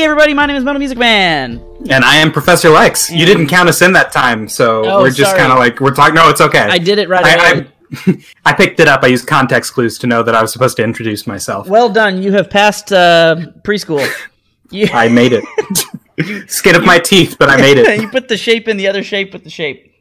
Hey everybody, my name is Metal Music Man. And I am Professor Lex. You didn't count us in that time, so Oh, we're just kind of like we're talking. No, it's okay. I did it right I, away. I, I picked it up. I used context clues to know that I was supposed to introduce myself. Well done. You have passed uh, preschool. You, I made it. Skin of my teeth, but I made it. you put the shape in the other shape with the shape.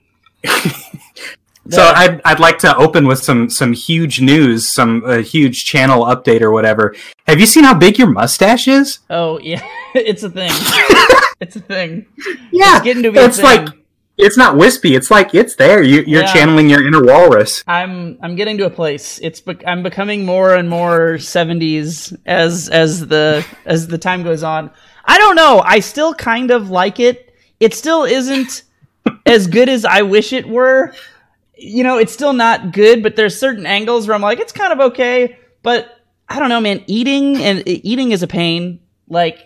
So I'd, I'd like to open with some some huge news, some uh, huge channel update or whatever. Have you seen how big your mustache is? Oh yeah, it's a thing. it's a thing. Yeah, It's getting to be a It's thing. like it's not wispy. It's like it's there. You, you're Yeah. channeling your inner walrus. I'm I'm getting to a place. It's bec- I'm becoming more and more 70s as as the as the time goes on. I don't know. I still kind of like it. It still isn't as good as I wish it were. You know, it's still not good, but there's certain angles where I'm like, it's kind of okay. But I don't know, man. Eating and eating is a pain. Like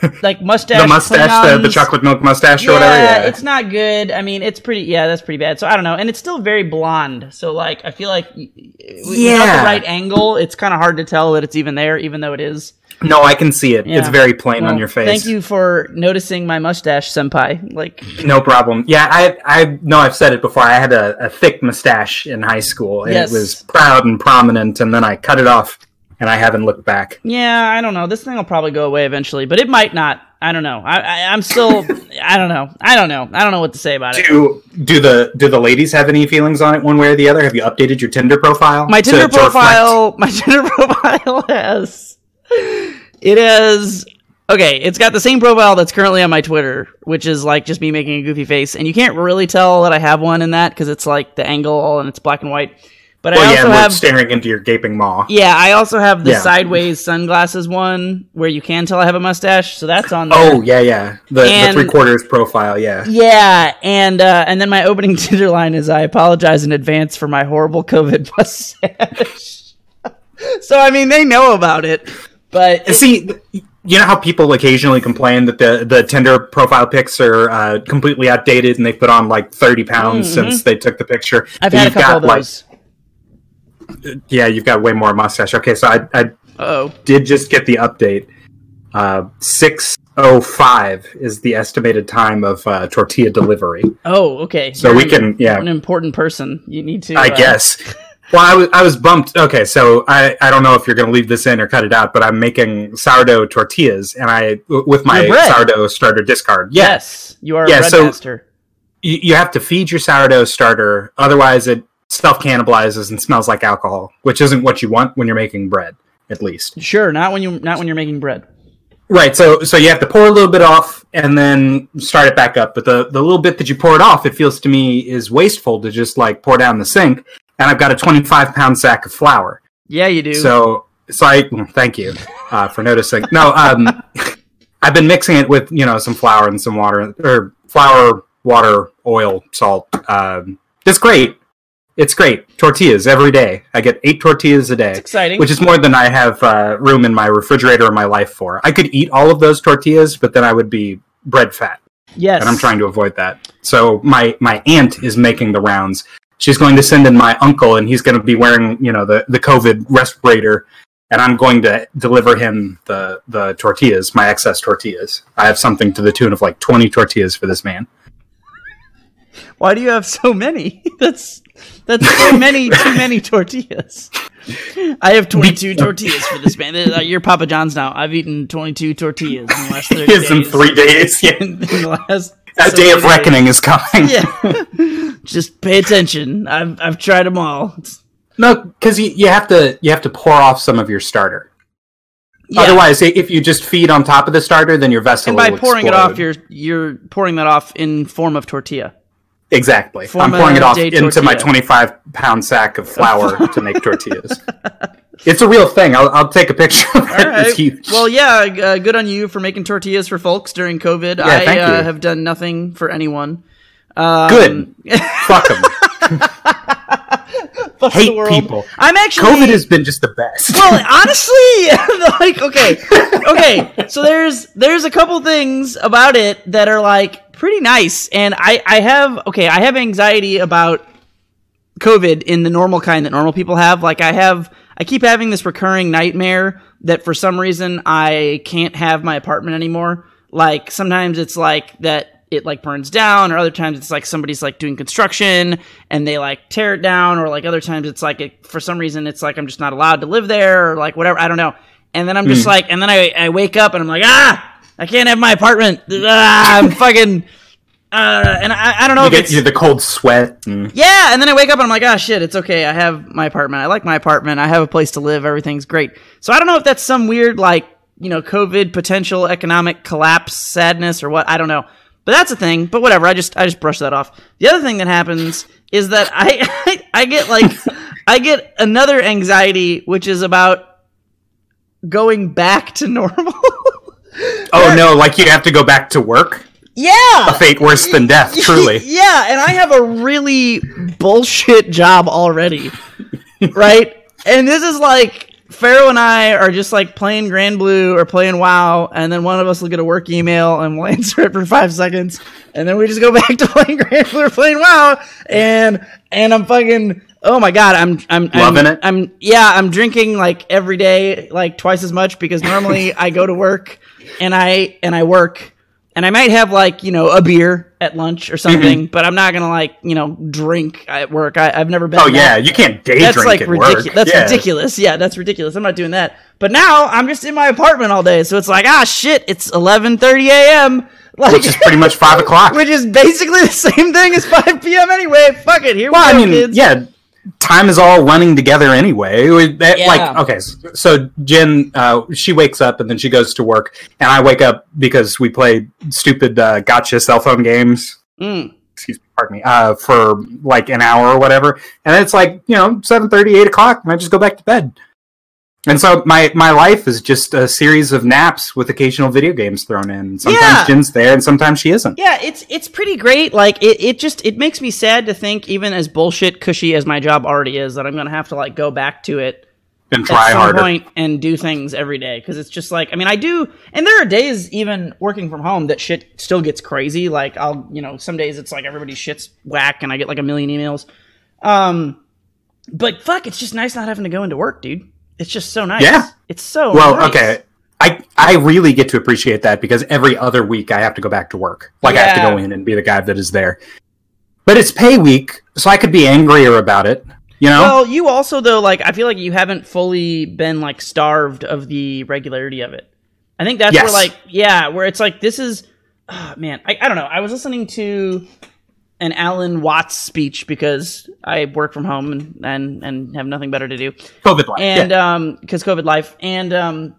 mu- like mustache. The mustache, the, the chocolate milk mustache or Yeah, whatever. Yeah, it's not good. I mean, it's pretty. Yeah, that's pretty bad. So I don't know, and it's still very blonde. So like, I feel like y- y- without Yeah. the right angle, it's kind of hard to tell that it's even there, even though it is. No, I can see it. It's very plain Well, on your face. Thank you for noticing my mustache, senpai. Like, No problem. Yeah, I I know I've said it before. I had a, a thick mustache in high school, and Yes. it was proud and prominent, and then I cut it off, and I haven't looked back. yeah, I don't know. This thing will probably go away eventually, but it might not. I don't know. I, I I'm still. I don't know. I don't know. I don't know what to say about it. Do do the do the ladies have any feelings on it one way or the other? Have you updated your Tinder profile? My Tinder to profile, my Tinder profile has it has okay, it's got the same profile that's currently on my Twitter, which is like just me making a goofy face, and you can't really tell that I have one in that because it's like the angle and it's black and white. But Well, I also and we're have staring into your gaping maw. yeah, I also have the Yeah. sideways sunglasses one where you can tell I have a mustache, so that's on there. Oh yeah, yeah. The, the three quarters profile. Yeah. Yeah, and uh, and then my opening Tinder line is I apologize in advance for my horrible COVID mustache. so I mean, they know about it, but it- See, you know how people occasionally complain that the the Tinder profile pics are uh, completely outdated and they put on like thirty pounds since they took the picture. Mm-hmm. I've had a couple of got, like, those. yeah, you've got way more mustache. Okay, so I I oh, did just get the update. Uh, six oh five is the estimated time of uh, tortilla delivery. oh, okay. So You're we an- can, yeah, an important person. You need to. I uh, guess. Well, I was I was bumped. Okay, so I, I don't know if you're going to leave this in or cut it out, but I'm making sourdough tortillas, and I with my sourdough starter discard. Yeah, Yes, you are Yeah, so- master. you, you have to feed your sourdough starter, otherwise it self cannibalizes and smells like alcohol, which isn't what you want when you're making bread, at least. Sure, not when you not when you're making bread. Right. So so you have to pour a little bit off and then start it back up. But the the little bit that you pour it off, it feels to me is wasteful to just like pour down the sink. And I've got a 25 pound sack of flour. Yeah, you do. So, so I thank you uh, for noticing. No, um, I've been mixing it with you know some flour and some water, or flour, water, oil, salt. Um, it's great. It's great. Tortillas every day. I get eight tortillas a day, exciting. which is more than I have uh, room in my refrigerator in my life for. I could eat all of those tortillas, but then I would be bread fat, yes, and I'm trying to avoid that. So my my aunt is making the rounds. She's going to send in my uncle, and he's going to be wearing, you know, the, the COVID respirator, and I'm going to deliver him the the tortillas, my excess tortillas. I have something to the tune of like 20 tortillas for this man. Why do you have so many? That's that's so many too many tortillas. I have 22 tortillas for this man. Uh, You're Papa John's now. I've eaten 22 tortillas in the last 30 He has in three days. Yeah. in the last That so day of reckoning is coming. Yeah. Just pay attention. I've I've tried them all. No, because you, you have to you have to pour off some of your starter. yeah. Otherwise, if you just feed on top of the starter, then your vessel and by will pouring it off, you're you're pouring that off in form of tortilla. exactly. Form I'm pouring it off day into my 25 pound sack of flour to make tortillas. It's a real thing. I'll, I'll take a picture of it. All right. It's huge. Well, yeah. Uh, good on you for making tortillas for folks during COVID. Yeah, I thank uh, you. have done nothing for anyone. Um, Good. Fuck them. fuck the Hate world. people. I'm actually. COVID has been just the best. well, honestly, like okay, okay. So there's there's a couple things about it that are like pretty nice, and I I have okay I have anxiety about COVID in the normal kind that normal people have. Like I have I keep having this recurring nightmare that for some reason I can't have my apartment anymore. Like sometimes it's like that it like burns down or other times it's like somebody's like doing construction and they like tear it down or like other times it's like it, for some reason it's like I'm just not allowed to live there or like whatever. I don't know. And then I'm just like, and then I, I wake up and I'm like, ah, I can't have my apartment. Ah, I'm fucking, uh, and I, I don't know You if get it's, you the cold sweat. And, yeah, and then I wake up and I'm like, ah, shit, it's okay. I have my apartment. I like my apartment. I have a place to live. Everything's great. So I don't know if that's some weird, like, you know, COVID potential economic collapse sadness or what. I don't know. But that's a thing. But whatever. I just I just brush that off. The other thing that happens is that I I, I get like I get another anxiety, which is about going back to normal. oh no, like you have to go back to work. Yeah. A fate worse than death, truly. yeah, and I have a really bullshit job already. right? And this is like Pharaoh and I are just like playing Granblue or playing WoW, and then one of us will get a work email and we'll answer it for five seconds, and then we just go back to playing Granblue or playing WoW, and and I'm fucking oh my god, I'm I'm I'm- it? I'm yeah, I'm drinking like every day, like twice as much because normally I go to work and I and I work and I might have like you know a beer at lunch or something, but I'm not gonna like you know drink at work. I, I've never been. Oh yeah, you can't day that's drink like at ridiculous. work. That's Yeah. ridiculous. Yeah, that's ridiculous. I'm not doing that. But now I'm just in my apartment all day, so it's like ah shit, it's 11:30 a.m. Like, Which is pretty much five o'clock. which is basically the same thing as 5 p.m. anyway. Fuck it, here Well, we I go, mean, kids. yeah, time is all running together anyway. That- Yeah. Like, okay, so Jen, uh, she wakes up and then she goes to work, and I wake up because we play stupid uh, gacha cell phone games. Mm. Excuse me, pardon me, uh, for like an hour or whatever, and it's like you know seven thirty, eight o'clock, and I just go back to bed. And so my my life is just a series of naps with occasional video games thrown in. Sometimes Yeah. Jen's there, and sometimes she isn't. Yeah, it's it's pretty great. Like it, it just it makes me sad to think, even as bullshit cushy as my job already is, that I'm gonna have to like go back to it And at try some harder. point and do things every day because it's just like I mean I do, and there are days even working from home that shit still gets crazy. Like I'll you know some days it's like everybody shits whack and I get like a million emails. Um, but fuck, it's just nice not having to go into work, dude. It's just so nice. Yeah. it's so Well, nice. okay. I I really get to appreciate that because every other week I have to go back to work. Like I have to go in and be the guy that is there. But it's pay week, so I could be angrier about it. You know? Well, you also though, like I feel like you haven't fully been like starved of the regularity of it. I think that's where like yeah, where it's like this is oh, man, I, I don't know. I was listening to an Alan Watts speech because I work from home and and, and have nothing better to do COVID life. and yeah. um because covid life and um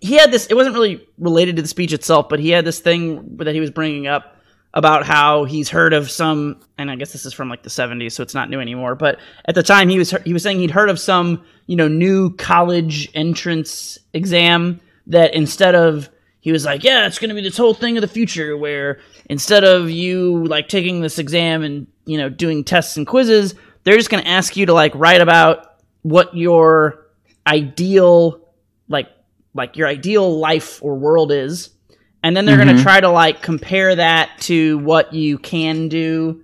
he had this it wasn't really related to the speech itself but he had this thing that he was bringing up about how he's heard of some and i guess this is from like the 70s so it's not new anymore but at the time he was he was saying he'd heard of some you know new college entrance exam that instead of he was like yeah it's going to be this whole thing of the future where instead of you like taking this exam and you know doing tests and quizzes they're just going to ask you to like write about what your ideal like like your ideal life or world is and then they're going Mm-hmm. to try to like compare that to what you can do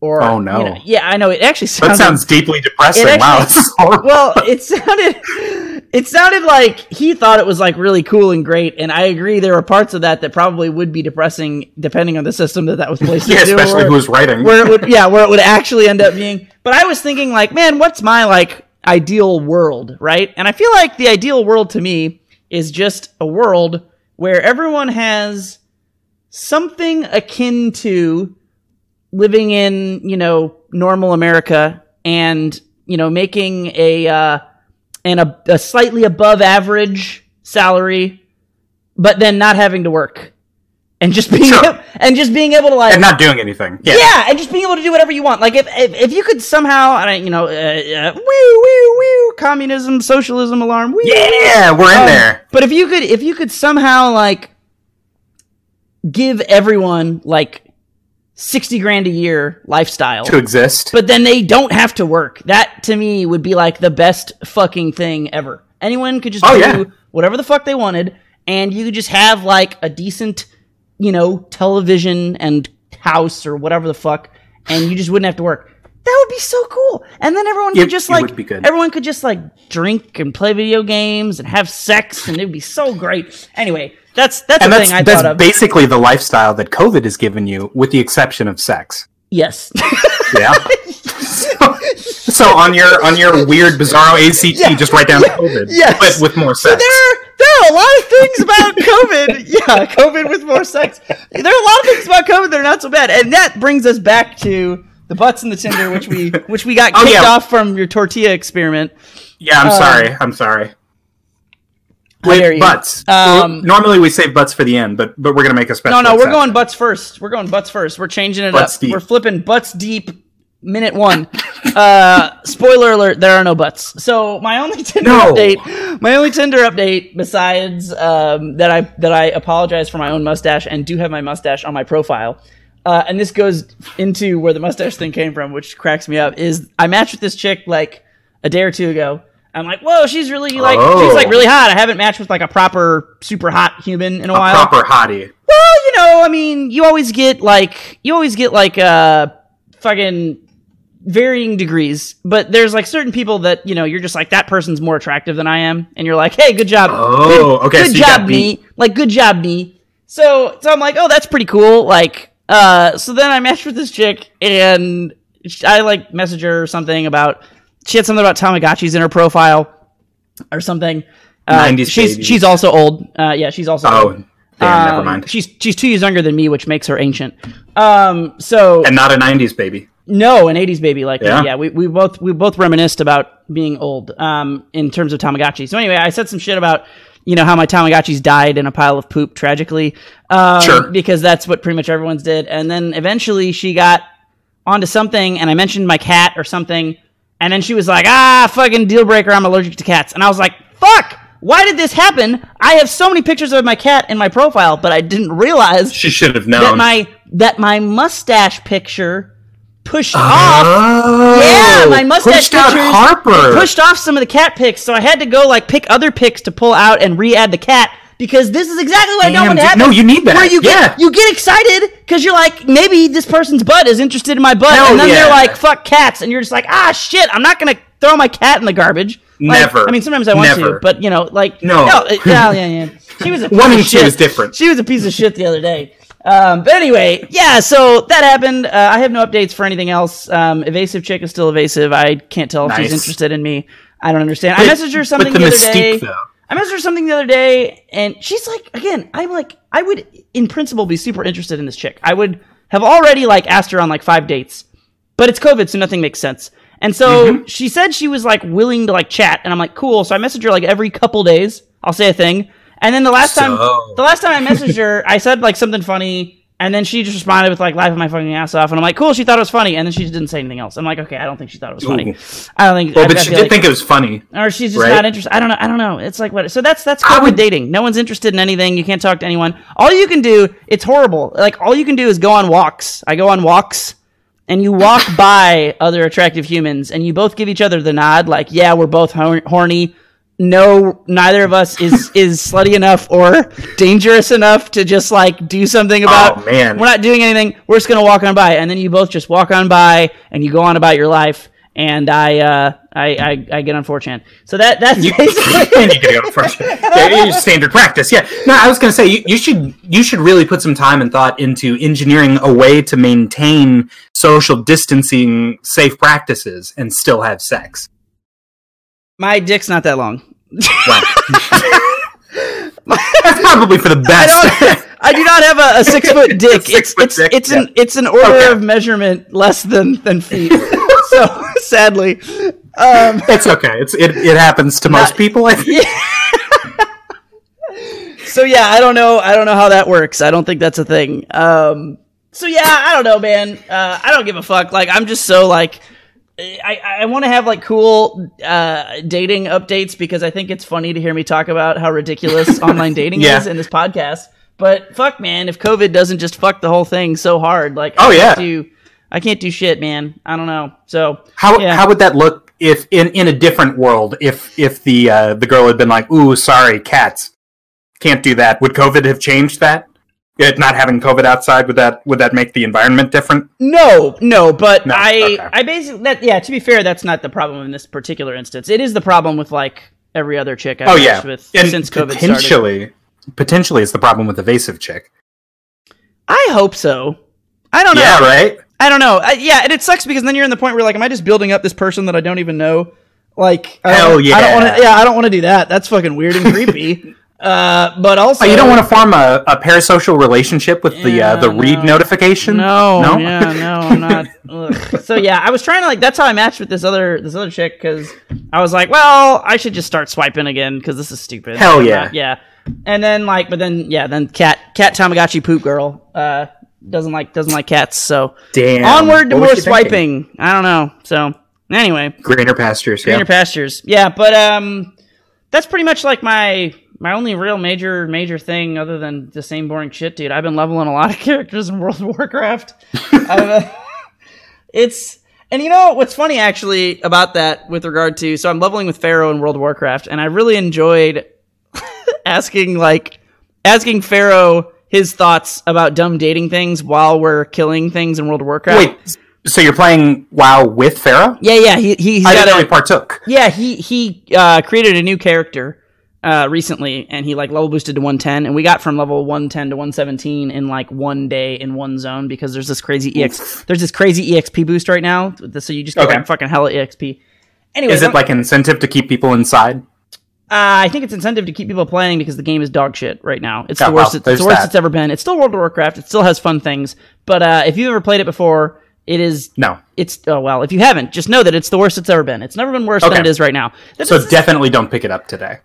or Oh, no. you know- yeah i know it actually that sounds sounds deeply depressing. Wow, actually- this is horrible. well it sounded it sounded like he thought it was like really cool and great and i agree there were parts of that that probably would be depressing depending on the system that that was placed yeah, into, especially who's writing. where it would yeah where it would actually end up being but i was thinking like man what's my like ideal world right and i feel like the ideal world to me is just a world where everyone has something akin to living in you know normal america and you know making a uh and a, a slightly above average salary but then not having to work and just being Sure. and just being able to like and not doing anything. Yeah. yeah, and just being able to do whatever you want. Like if if, if you could somehow, I don't- you know, uh, uh, woo woo woo, communism, socialism alarm, woo, Yeah, we're in um, there. But if you could, if you could somehow like give everyone like sixty grand a year lifestyle, To exist. but then they don't have to work. That to me would be like the best fucking thing ever. Anyone could just Oh, do yeah. whatever the fuck they wanted, and you could just have like a decent, you know, television and house or whatever the fuck, and you just wouldn't have to work. That would be so cool. And then everyone It- could just like would be good. everyone could just like drink and play video games and have sex and it would be so great. Anyway, that's that's And the that's thing I that's thought of. basically the lifestyle that COVID has given you, with the exception of sex. yes. Yeah. so, so on your on your weird bizarro ACT, Yeah. just write down COVID, Yes. but with more So sex. there, there are a lot of things about COVID. yeah, COVID with more sex. There are a lot of things about COVID that are not so bad, and that brings us back to the butts and the Tinder, which we which we got Oh, kicked yeah. off from your tortilla experiment. yeah, I'm um, sorry. I'm sorry. Wait, butts. Um, Normally we save butts for the end, but but we're gonna make a special. No, no, we're going butts first. We're going butts first. We're changing it Butts up. deep. We're flipping butts deep. Minute one. uh, spoiler alert: there are no butts. So my only Tinder No. update, my only Tinder update, besides um, that I that I apologize for my own mustache and do have my mustache on my profile. Uh, and this goes into where the mustache thing came from, which cracks me up. Is I matched with this chick like a day or two ago. I'm like, whoa, she's really like Oh. she's like really hot. I haven't matched with like a proper super hot human in a, a while. proper hottie. Well, you know, I mean, you always get like you always get like uh fucking varying degrees, but there's like certain people that you know you're just like that person's more attractive than I am, and you're like, hey, good job, Oh, good, okay, good so job, me, like good job, me. So, so I'm like, oh, that's pretty cool. Like, uh, so then I matched with this chick, and I like message her or something about she had something about Tamagotchis in her profile or something. Uh, 90s she's babies. she's also old. Uh, yeah, she's also old. Oh, damn, never Um, mind. She's she's two years younger than me, which makes her ancient. Um, so And not a '90s baby. no, an '80s baby like Yeah. me. Yeah, we, we both we both reminisced about being old. Um, in terms of Tamagotchi. So anyway, I said some shit about you know how my Tamagotchis died in a pile of poop tragically. Um, Sure. Because that's what pretty much everyone's did. And then eventually she got onto something, and I mentioned my cat or something, and then she was like, "Ah, fucking deal breaker. I'm allergic to cats." And I was like, "Fuck." Why did this happen? I have so many pictures of my cat in my profile, but I didn't realize She should have known that my that my mustache picture pushed off. Oh, Yeah, my mustache pushed pictures pushed off some of the cat pics, so I had to go like pick other pics to pull out and re-add the cat because this is exactly what I don't Damn, want to happen. No, you need that. Where you Yeah. get you get excited because you're like maybe this person's butt is interested in my butt, Hell and then they're like fuck cats, and you're just like ah shit, I'm not gonna throw my cat in the garbage. Like, Never. I mean, sometimes I want to, but you know, like No. it- yeah, yeah, yeah. She was a piece One of and two shit. is different. She was a piece of shit the other day. Um, but anyway, yeah, so that happened. Uh, I have no updates for anything else. Um, evasive chick is still evasive. I can't tell if she's interested in me. I don't understand. I messaged her something but the, the other day. though. I messaged her something the other day, and she's like, again, I'm like, I would, in principle, be super interested in this chick. I would have already like asked her on like five dates, but it's COVID, so nothing makes sense. And so Mm-hmm. she said she was like willing to like chat, and I'm like, cool. So I messaged her like every couple days. I'll say a thing, and then the last time, the last time I messaged her, I said like something funny. And then she just responded with like laughing my fucking ass off, and I'm like, "Cool." She thought it was funny, and then she just didn't say anything else. I'm like, "Okay, I don't think she thought it was funny. Ooh. I don't think." well, I- but I she did like- think it was funny. or she's just Right? not interested. I don't know. I don't know. It's like what? So that's that's I COVID would- dating. No one's interested in anything. You can't talk to anyone. All you can do. It's horrible. Like all you can do is go on walks. I go on walks, and you walk by other attractive humans, and you both give each other the nod. Like, yeah, we're both hor- horny. No, neither of us is is slutty enough or dangerous enough to just like do something about. Oh, man. we're not doing anything. We're just gonna walk on by, and then you both just walk on by, and you go on about your life. And I, uh, I, I, I get on 4chan. So that that's basically. and you get it for yeah, standard practice. Yeah. No, I was going to say you, you should you should really put some time and thought into engineering a way to maintain social distancing safe practices and still have sex. My dick's not that long. That's probably for the I best. don't. I do not have a, a six foot dick. it's six-foot it's dick, it's an it's an order Okay. of measurement less than than feet. so sadly, um, it's okay. It's it, it happens to most people. I think. so yeah, I don't know. I don't know how that works. I don't think that's a thing. Um, so yeah, I don't know, man. Uh, I don't give a fuck. Like I'm just so like. I, I want to have like cool uh, dating updates because I think it's funny to hear me talk about how ridiculous online dating Yeah. is in this podcast. But fuck, man, if COVID doesn't just fuck the whole thing so hard, like Oh, I yeah. do, I can't do shit, man. I don't know. So How yeah. how would that look if in, in a different world if if the uh, the girl had been like, "Ooh, sorry, cats, can't do that." Would COVID have changed that? It not having COVID outside would that would that make the environment different? No, no, but No, I okay. I basically that yeah. To be fair, that's not the problem in this particular instance. It is the problem with like every other chick I've Oh yeah, with and since COVID started. potentially, potentially it's the problem with evasive chick. I hope so. I don't know. Yeah, right. I don't know. I, yeah, and it sucks because then you're in the point where like, am I just building up this person that I don't even know? Like, I Hell don't, I don't want yeah. to. Yeah, I don't want to do that. That's fucking weird and creepy. uh, but also, Oh, you don't want to form a, a parasocial relationship with the uh, the Yeah, read no. notification? No, no. yeah, no, I'm not. Ugh. So yeah, I was trying to like. That's how I matched with this other this other chick because I was like, well, I should just start swiping again because this is stupid. Hell yeah. not- yeah. And then like, but then yeah, then cat cat Tamagotchi poop girl uh doesn't like doesn't like cats. So Damn. onward to What more she thinking? swiping. I don't know. So anyway, Greener pastures. greener Yeah. pastures. Yeah, but um, that's pretty much like my my only real major major thing other than the same boring shit, dude. I've been leveling a lot of characters in World of Warcraft. Uh, it's and you know what's funny actually about that with regard to so I'm leveling with Pharaoh in World of Warcraft, and I really enjoyed asking like asking Pharaoh his thoughts about dumb dating things while we're killing things in World of Warcraft. Wait. So you're playing WoW with Pharaoh? Yeah, yeah, he, he he's I got didn't know he partook. Yeah, he he uh, created a new character uh, recently, and he like level boosted to 110, and we got from level 110 to 117 in like one day in one zone because there's this crazy ex there's this crazy exp boost right now, so you just get Okay. fucking hella exp. Anyway, Is it like incentive to keep people inside? uh, I think it's incentive to keep people playing because the game is dog shit right now. It's Yeah, the worst. well, it's the worst that. it's ever been. It's still World of Warcraft. It still has fun things, but uh, if you've ever played it before, it is No. it's oh well. If you haven't, just know that it's the worst it's ever been. It's never been worse Okay. than it is right now. That So is- definitely don't pick it up today.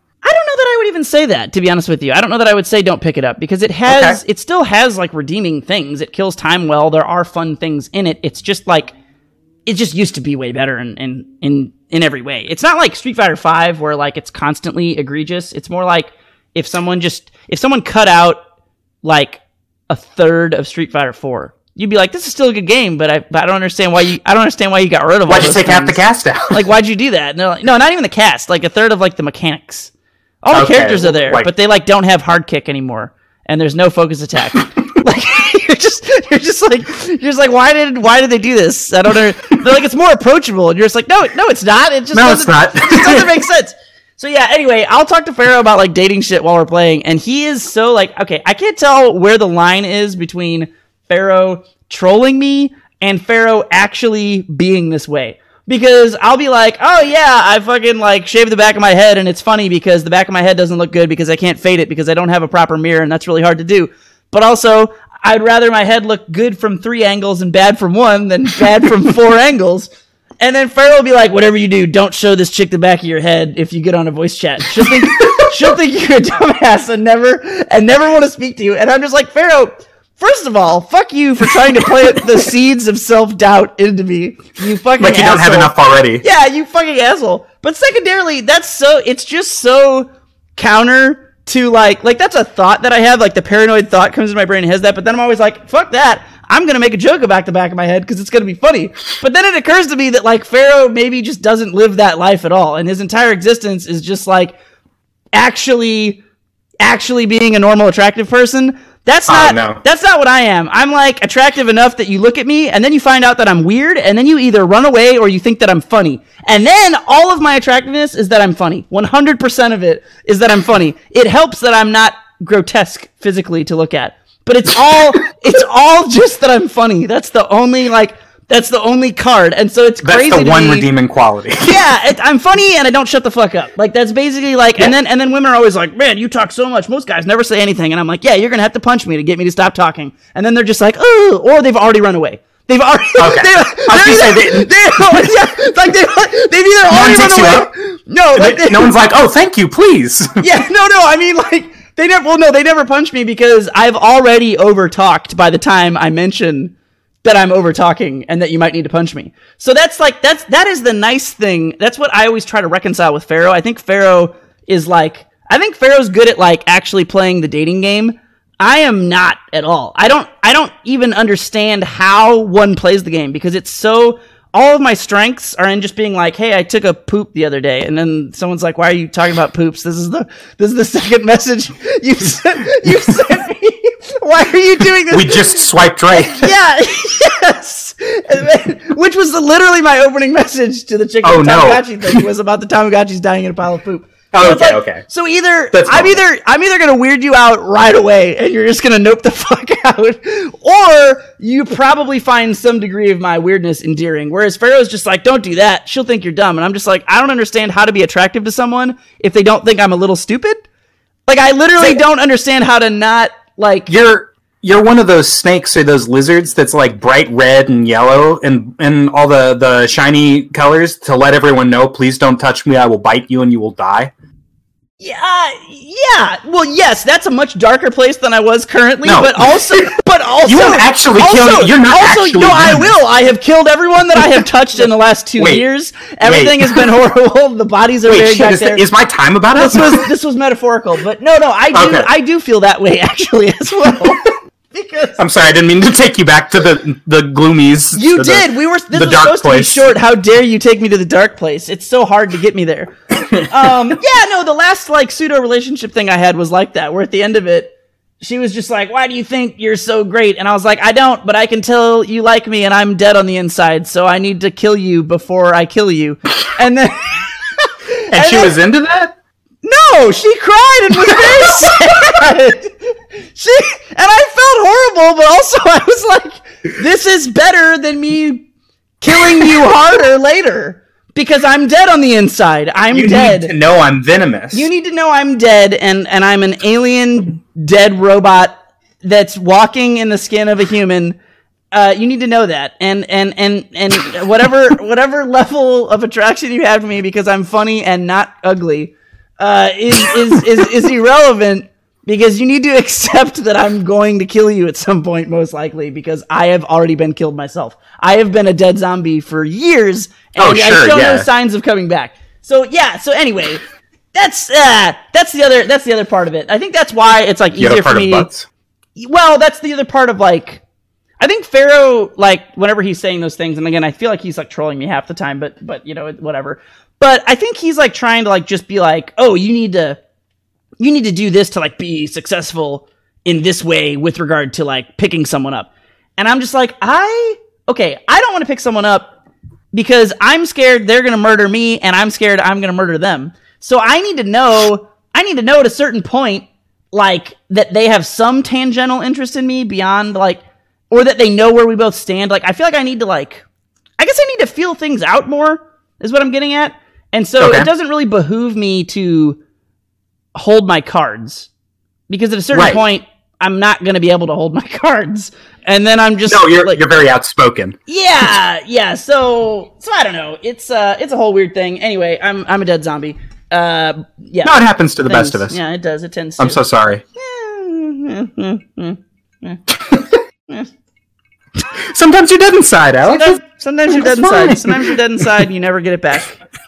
I that I would even say that, to be honest with you. I don't know that I would say don't pick it up because it has, Okay. it still has like redeeming things. It kills time well. There are fun things in it. It's just like, it just used to be way better in, in, in, in every way. It's not like Street Fighter Five where like it's constantly egregious. It's more like if someone just, if someone cut out like a third of Street Fighter Four, you'd be like, this is still a good game, but I, but I don't understand why you, I don't understand why you got rid of all Why'd you take half the cast out? like why'd you do that and they're like no not even the cast like a third of like the mechanics all the Okay, characters are there like- but they like don't have hard kick anymore and there's no focus attack. Like you're just you're just like you're just like why did why did they do this? I don't know they're like it's more approachable and you're just like no no it's not. It just no, it's not. it just doesn't make sense. So yeah anyway i'll talk to pharaoh about like dating shit while we're playing and he is so like okay i can't tell where the line is between pharaoh trolling me and pharaoh actually being this way because I'll be like, oh yeah, I fucking like shave the back of my head, and it's funny because the back of my head doesn't look good because I can't fade it because I don't have a proper mirror, and that's really hard to do. But also, I'd rather my head look good from three angles and bad from one than bad from four angles. And then Pharaoh will be like, whatever you do, don't show this chick the back of your head if you get on a voice chat. She'll think she'll think you're a dumbass and never and never want to speak to you. And I'm just like, Pharaoh, first of all, fuck you for trying to plant the seeds of self doubt into me. You fucking like you don't have enough already. Yeah, you fucking asshole. But secondarily, that's so it's just so counter to like like that's a thought that I have, like the paranoid thought comes in my brain and has that, but then I'm always like, fuck that. I'm gonna make a joke about the back of my head because it's gonna be funny. But then it occurs to me that like Pharaoh maybe just doesn't live that life at all, and his entire existence is just like actually actually being a normal attractive person that's Oh, not no. that's not what i am. I'm like attractive enough that you look at me and then you find out that i'm weird and then you either run away or you think that i'm funny. And then all of my attractiveness is that i'm funny. 100% of it is that i'm funny. It helps that i'm not grotesque physically to look at. But it's all it's all just that i'm funny. That's the only like that's the only card and so it's That's crazy the to one me redeeming quality. yeah, it, I'm funny and I don't shut the fuck up. Like that's basically like, and then and then women are always like, "Man, you talk so much." Most guys never say anything, and I'm like, "Yeah, you're gonna have to punch me to get me to stop talking." And then they're just like, "Oh," or they've already run away. They've already. Okay. They, I was gonna say they- they, yeah, like they, they've either already run away. No, like they, no one's like, oh, thank you, please. yeah, no, no. I mean, like they never. Well, no, they never punch me because I've already over talked by the time I mention that I'm over talking and that you might need to punch me. So that's like that's that is the nice thing. That's what I always try to reconcile with Pharaoh. I think Pharaoh is like I think Pharaoh's good at like actually playing the dating game. I am not at all. I don't I don't even understand how one plays the game because it's so all of my strengths are in just being like, "Hey, I took a poop the other day," and then someone's like, "Why are you talking about poops?" This is the this is the second message you sent you sent me. Why are you doing this? We just swiped right. yeah, yes. Then- Which was literally my opening message to the chicken Oh, no. Thing was about the Tamagotchis dying in a pile of poop. Oh, okay, like- okay. So either That's I'm normal. either I'm either gonna weird you out right away, and you're just gonna nope the fuck out, or you probably find some degree of my weirdness endearing. Whereas Pharaoh's just like, don't do that. She'll think you're dumb, and I'm just like, I don't understand how to be attractive to someone if they don't think I'm a little stupid. Like I literally don't understand how to not like. You're you're one of those snakes or those lizards that's like bright red and yellow and and all the the shiny colors to let everyone know. Please don't touch me. I will bite you and you will die. Yeah, yeah. Well, yes, that's a much darker place than I was currently, No. but also, but also, You won't actually also, kill- you're not also, actually no, I will. I have killed everyone that I have touched in the last two Wait, years. Everything wait. has been horrible. The bodies are Wait, buried shit, back is, there. is my time about it? this was this was metaphorical, but no, no, I do, Okay. I do feel that way actually as well. Because I'm sorry, I didn't mean to take you back to the the gloomies. you to the- did. we were. This the was supposed place. to be short. How dare you take me to the dark place? It's so hard to get me there. um, yeah, no. The last like pseudo relationship thing I had was like that. Where at the end of it, she was just like, "Why do you think you're so great?" And I was like, "I don't, but I can tell you like me, and I'm dead on the inside, so I need to kill you before I kill you." And then. and she then- was into that. No, she cried and was very sad. She and I felt horrible, but also I was like, "This is better than me killing you harder later because I'm dead on the inside. I'm You dead. need to know I'm venomous. you need to know I'm dead, and and I'm an alien dead robot that's walking in the skin of a human." Uh, you need to know that, and and and and whatever whatever level of attraction you have to me because I'm funny and not ugly, uh, is, is is is irrelevant because you need to accept that I'm going to kill you at some point, most likely, because I have already been killed myself. I have been a dead zombie for years, and Oh, I show yeah. no signs of coming back. So yeah. So anyway, that's uh, that's the other that's the other part of it. I think that's why it's like the easier for me. Well, that's the other part of like I think Pharaoh like whenever he's saying those things and again I feel like he's like trolling me half the time but but you know whatever. But I think he's like trying to like just be like, "Oh, you need to you need to do this to like be successful in this way with regard to like picking someone up." And I'm just like, "I okay, I don't want to pick someone up because I'm scared they're going to murder me and I'm scared I'm going to murder them. So I need to know I need to know at a certain point like that they have some tangential interest in me beyond like or that they know where we both stand. Like I feel like I need to like I guess I need to feel things out more is what I'm getting at. And so Okay. it doesn't really behoove me to hold my cards because at a certain Right. point I'm not going to be able to hold my cards. And then I'm just No, you're like, you're very outspoken. yeah, yeah. So, so I don't know. It's uh, it's a whole weird thing. Anyway, I'm I'm a dead zombie. Uh, yeah. No, it happens to the best of us. Yeah, it does. It tends. To. I'm so sorry. Sometimes you're dead inside, Alex. Sometimes, sometimes you're dead That's inside. fine. Sometimes you're dead inside, and you never get it back,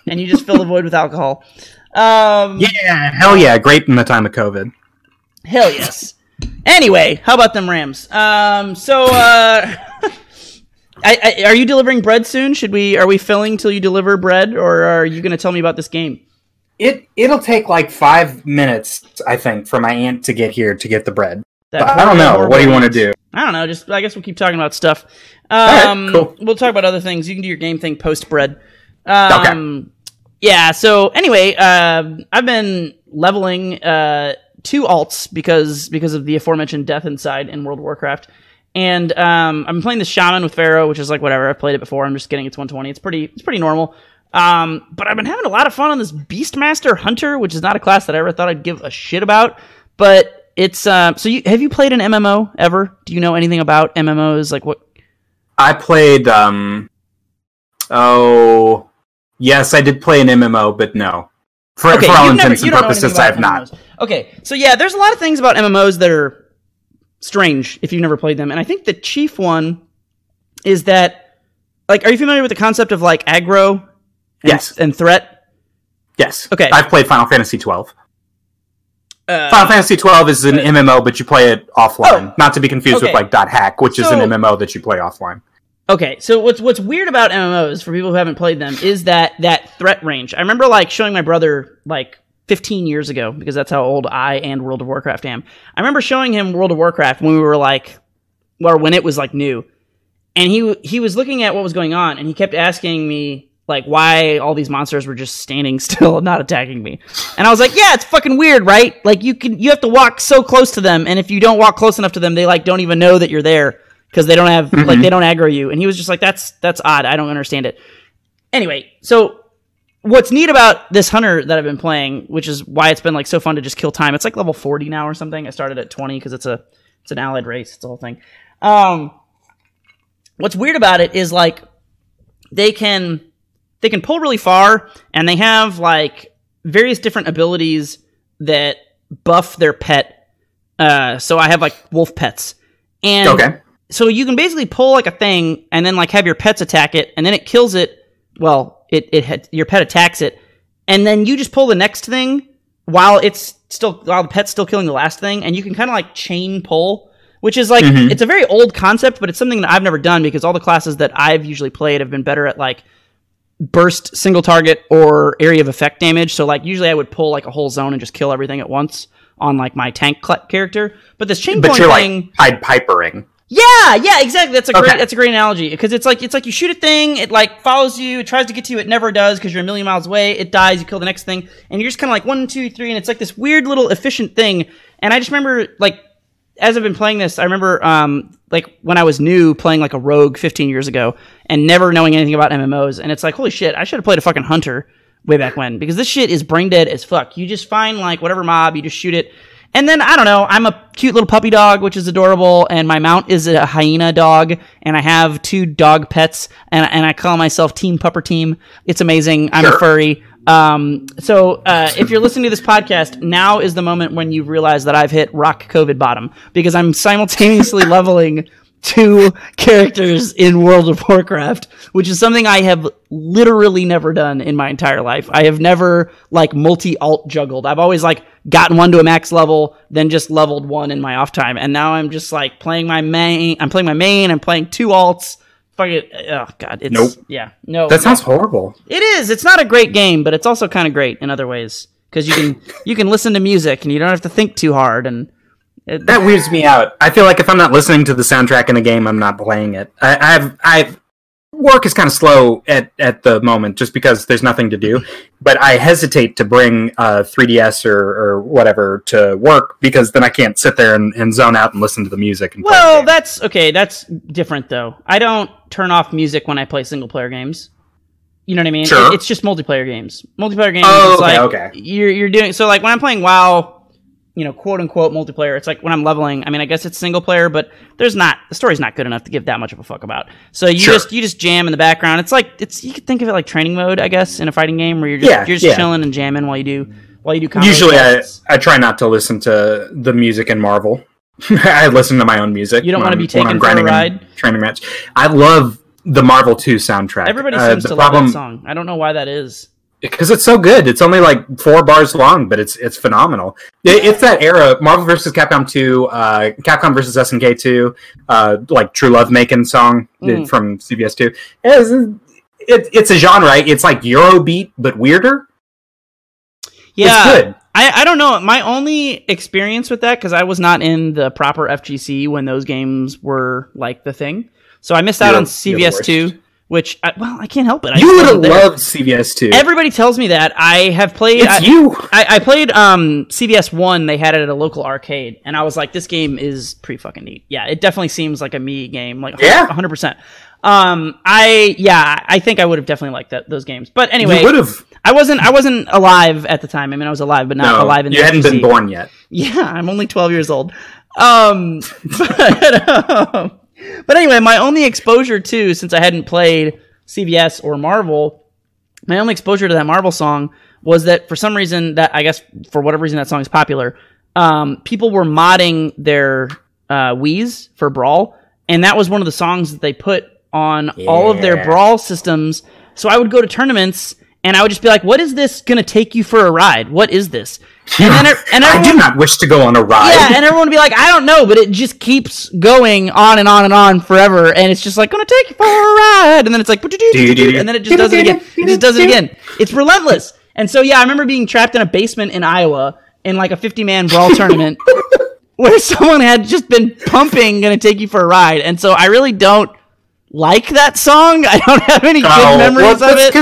and you just fill the void with alcohol. Um, Yeah, hell yeah, great in the time of COVID. Hell yes. Anyway, how about them Rams? Um, so, uh, I, I, are you delivering bread soon? Should we? Are we filling till you deliver bread, or are you going to tell me about this game? It it'll take like five minutes, I think, for my aunt to get here to get the bread. But I don't know. What do you want to do? I don't know. Just I guess we'll keep talking about stuff. right, Um, cool. We'll talk about other things. You can do your game thing post bread. Um, Yeah. So anyway, uh, I've been leveling uh, two alts because because of the aforementioned death inside in World of Warcraft, and um, I'm playing the shaman with Pharaoh, which is like whatever. I've played it before. I'm just getting its 120. It's pretty it's pretty normal. Um, but I've been having a lot of fun on this Beastmaster Hunter, which is not a class that I ever thought I'd give a shit about, but it's um. So you have you played an MMO ever? Do you know anything about MMOs? Like what? I played. um Oh, yes, I did play an MMO, but no. For, for all intents and purposes, I have not. Okay, so yeah, there's a lot of things about MMOs that are strange if you've never played them, and I think the chief one is that, like, are you familiar with the concept of like aggro? And, Yes. and threat. Yes. Okay. I've played Final Fantasy twelve. Uh, Final Fantasy twelve is an MMO, but you play it offline. Oh, Not to be confused okay. with like Dot Hack, which is an MMO that you play offline. Okay, so what's what's weird about MMOs for people who haven't played them is that that threat range. I remember like showing my brother like 15 years ago because that's how old I and World of Warcraft am. I remember showing him World of Warcraft when we were like, or when it was like new, and he he was looking at what was going on and he kept asking me like why all these monsters were just standing still and not attacking me. And I was like, yeah, it's fucking weird, right? Like you can you have to walk so close to them and if you don't walk close enough to them, they like don't even know that you're there because they don't have like they don't aggro you. And he was just like, that's that's odd. I don't understand it. Anyway, so what's neat about this hunter that I've been playing, which is why it's been like so fun to just kill time. It's like level 40 now or something. I started at 20 because it's a it's an allied race. It's a whole thing. Um, what's weird about it is like they can they can pull really far and they have like various different abilities that buff their pet. Uh, so I have like wolf pets, and Okay. so you can basically pull like a thing and then like have your pets attack it and then it kills it well it it had, your pet attacks it and then you just pull the next thing while it's still while the pet's still killing the last thing and you can kind of like chain pull which is like Mhm. it's a very old concept but it's something that I've never done because all the classes that I've usually played have been better at like burst single target or area of effect damage so like usually I would pull like a whole zone and just kill everything at once on like my tank cl- character but this chain But you're thing like Pied Pipering. yeah, yeah, exactly. That's a great that's a great analogy because it's like it's like you shoot a thing, it like follows you, it tries to get to you, it never does because you're a million miles away. It dies, you kill the next thing, and you're just kind of like one, two, three, and it's like this weird little efficient thing. And I just remember like as I've been playing this, I remember um like when I was new playing like a rogue 15 years ago and never knowing anything about MMOs, and it's like holy shit, I should have played a fucking hunter way back when because this shit is brain dead as fuck. You just find like whatever mob, you just shoot it. And then I don't know. I'm a cute little puppy dog, which is adorable, and my mount is a hyena dog, and I have two dog pets, and and I call myself Team Pupper Team. It's amazing. I'm a furry. Um, so uh, if you're listening to this podcast, now is the moment when you realize that I've hit rock COVID bottom because I'm simultaneously leveling two characters in World of Warcraft, which is something I have literally never done in my entire life. I have never like multi alt juggled. I've always like gotten one to a max level, then just leveled one in my off time, and now I'm just like playing my main. I'm playing my main. I'm playing two alts. Fuck it. Uh, oh god. It's, Nope. Yeah. No. That sounds horrible. It is. It's not a great game, but it's also kind of great in other ways because you can you can listen to music and you don't have to think too hard. And it, That weirds me out. I feel like if I'm not listening to the soundtrack in a game, I'm not playing it. I, I've I've work is kind of slow at at the moment just because there's nothing to do. But I hesitate to bring uh 3ds or or whatever to work because then I can't sit there and, and zone out and listen to the music. And well, that's okay. That's different though. I don't turn off music when I play single player games. You know what I mean? Sure. It- it's just multiplayer games. Multiplayer games. Oh, okay, like okay. You're you're doing so like when I'm playing WoW. You know, quote unquote multiplayer. It's like when I'm leveling. I mean, I guess it's single player, but there's not the story's not good enough to give that much of a fuck about. So you Sure. just you just jam in the background. It's like it's you could think of it like training mode, I guess, in a fighting game where you're just Yeah, you're just yeah. chilling and jamming while you do while you do. combos usually I. I try not to listen to the music in Marvel. I listen to my own music. You don't wanna be when taken for a grinding ride? Training match. I love the Marvel 2 soundtrack. Everybody Uh, seems the to problem, love that song. I don't know why that is. Because it's so good. It's only like four bars long, but it's it's phenomenal. It, it's that era: Marvel versus Capcom two, uh, Capcom versus SNK two, uh, like True Love Making song Mm. from CVS two. It's, it, it's a genre. It's like Eurobeat but weirder. Yeah, It's good. I, I don't know. My only experience with that because I was not in the proper FGC when those games were like the thing, so I missed out You're- on CVS two. Which I, well, I can't help it. I You would have loved CVS two. Everybody tells me that. I have played. it's I, you. I, I played um CVS one. They had it at a local arcade, and I was like, "This game is pretty fucking neat." Yeah, it definitely seems like a me game. Like Yeah. hundred percent. Um, I yeah, I think I would have definitely liked that those games. But anyway, would have. I wasn't I wasn't alive at the time. I mean, I was alive, but not No, alive in the you hadn't been born yet. Yeah, I'm only 12 years old. Um, but, um, but anyway, my only exposure to since I hadn't played CVS or Marvel, my only exposure to that Marvel song was that for some reason that I guess for whatever reason that song is popular. Um, people were modding their uh, Wii's for Brawl, and that was one of the songs that they put on all of their Brawl systems. So I would go to tournaments and I would just be like, "What is this gonna take you for a ride? What is this?" And then, it- and I do not wish to go on a ride. yeah, and everyone would be like, "I don't know," but it just keeps going on and on and on forever, and it's just like, "Gonna take you for a ride," and then it's like, and then it just does it again. It just does it again. It's relentless. And so yeah, I remember being trapped in a basement in Iowa in like a 50 man brawl tournament where someone had just been pumping "Gonna Take You for a Ride," and so I really don't like that song. I don't have any good Oh, memories well, of it.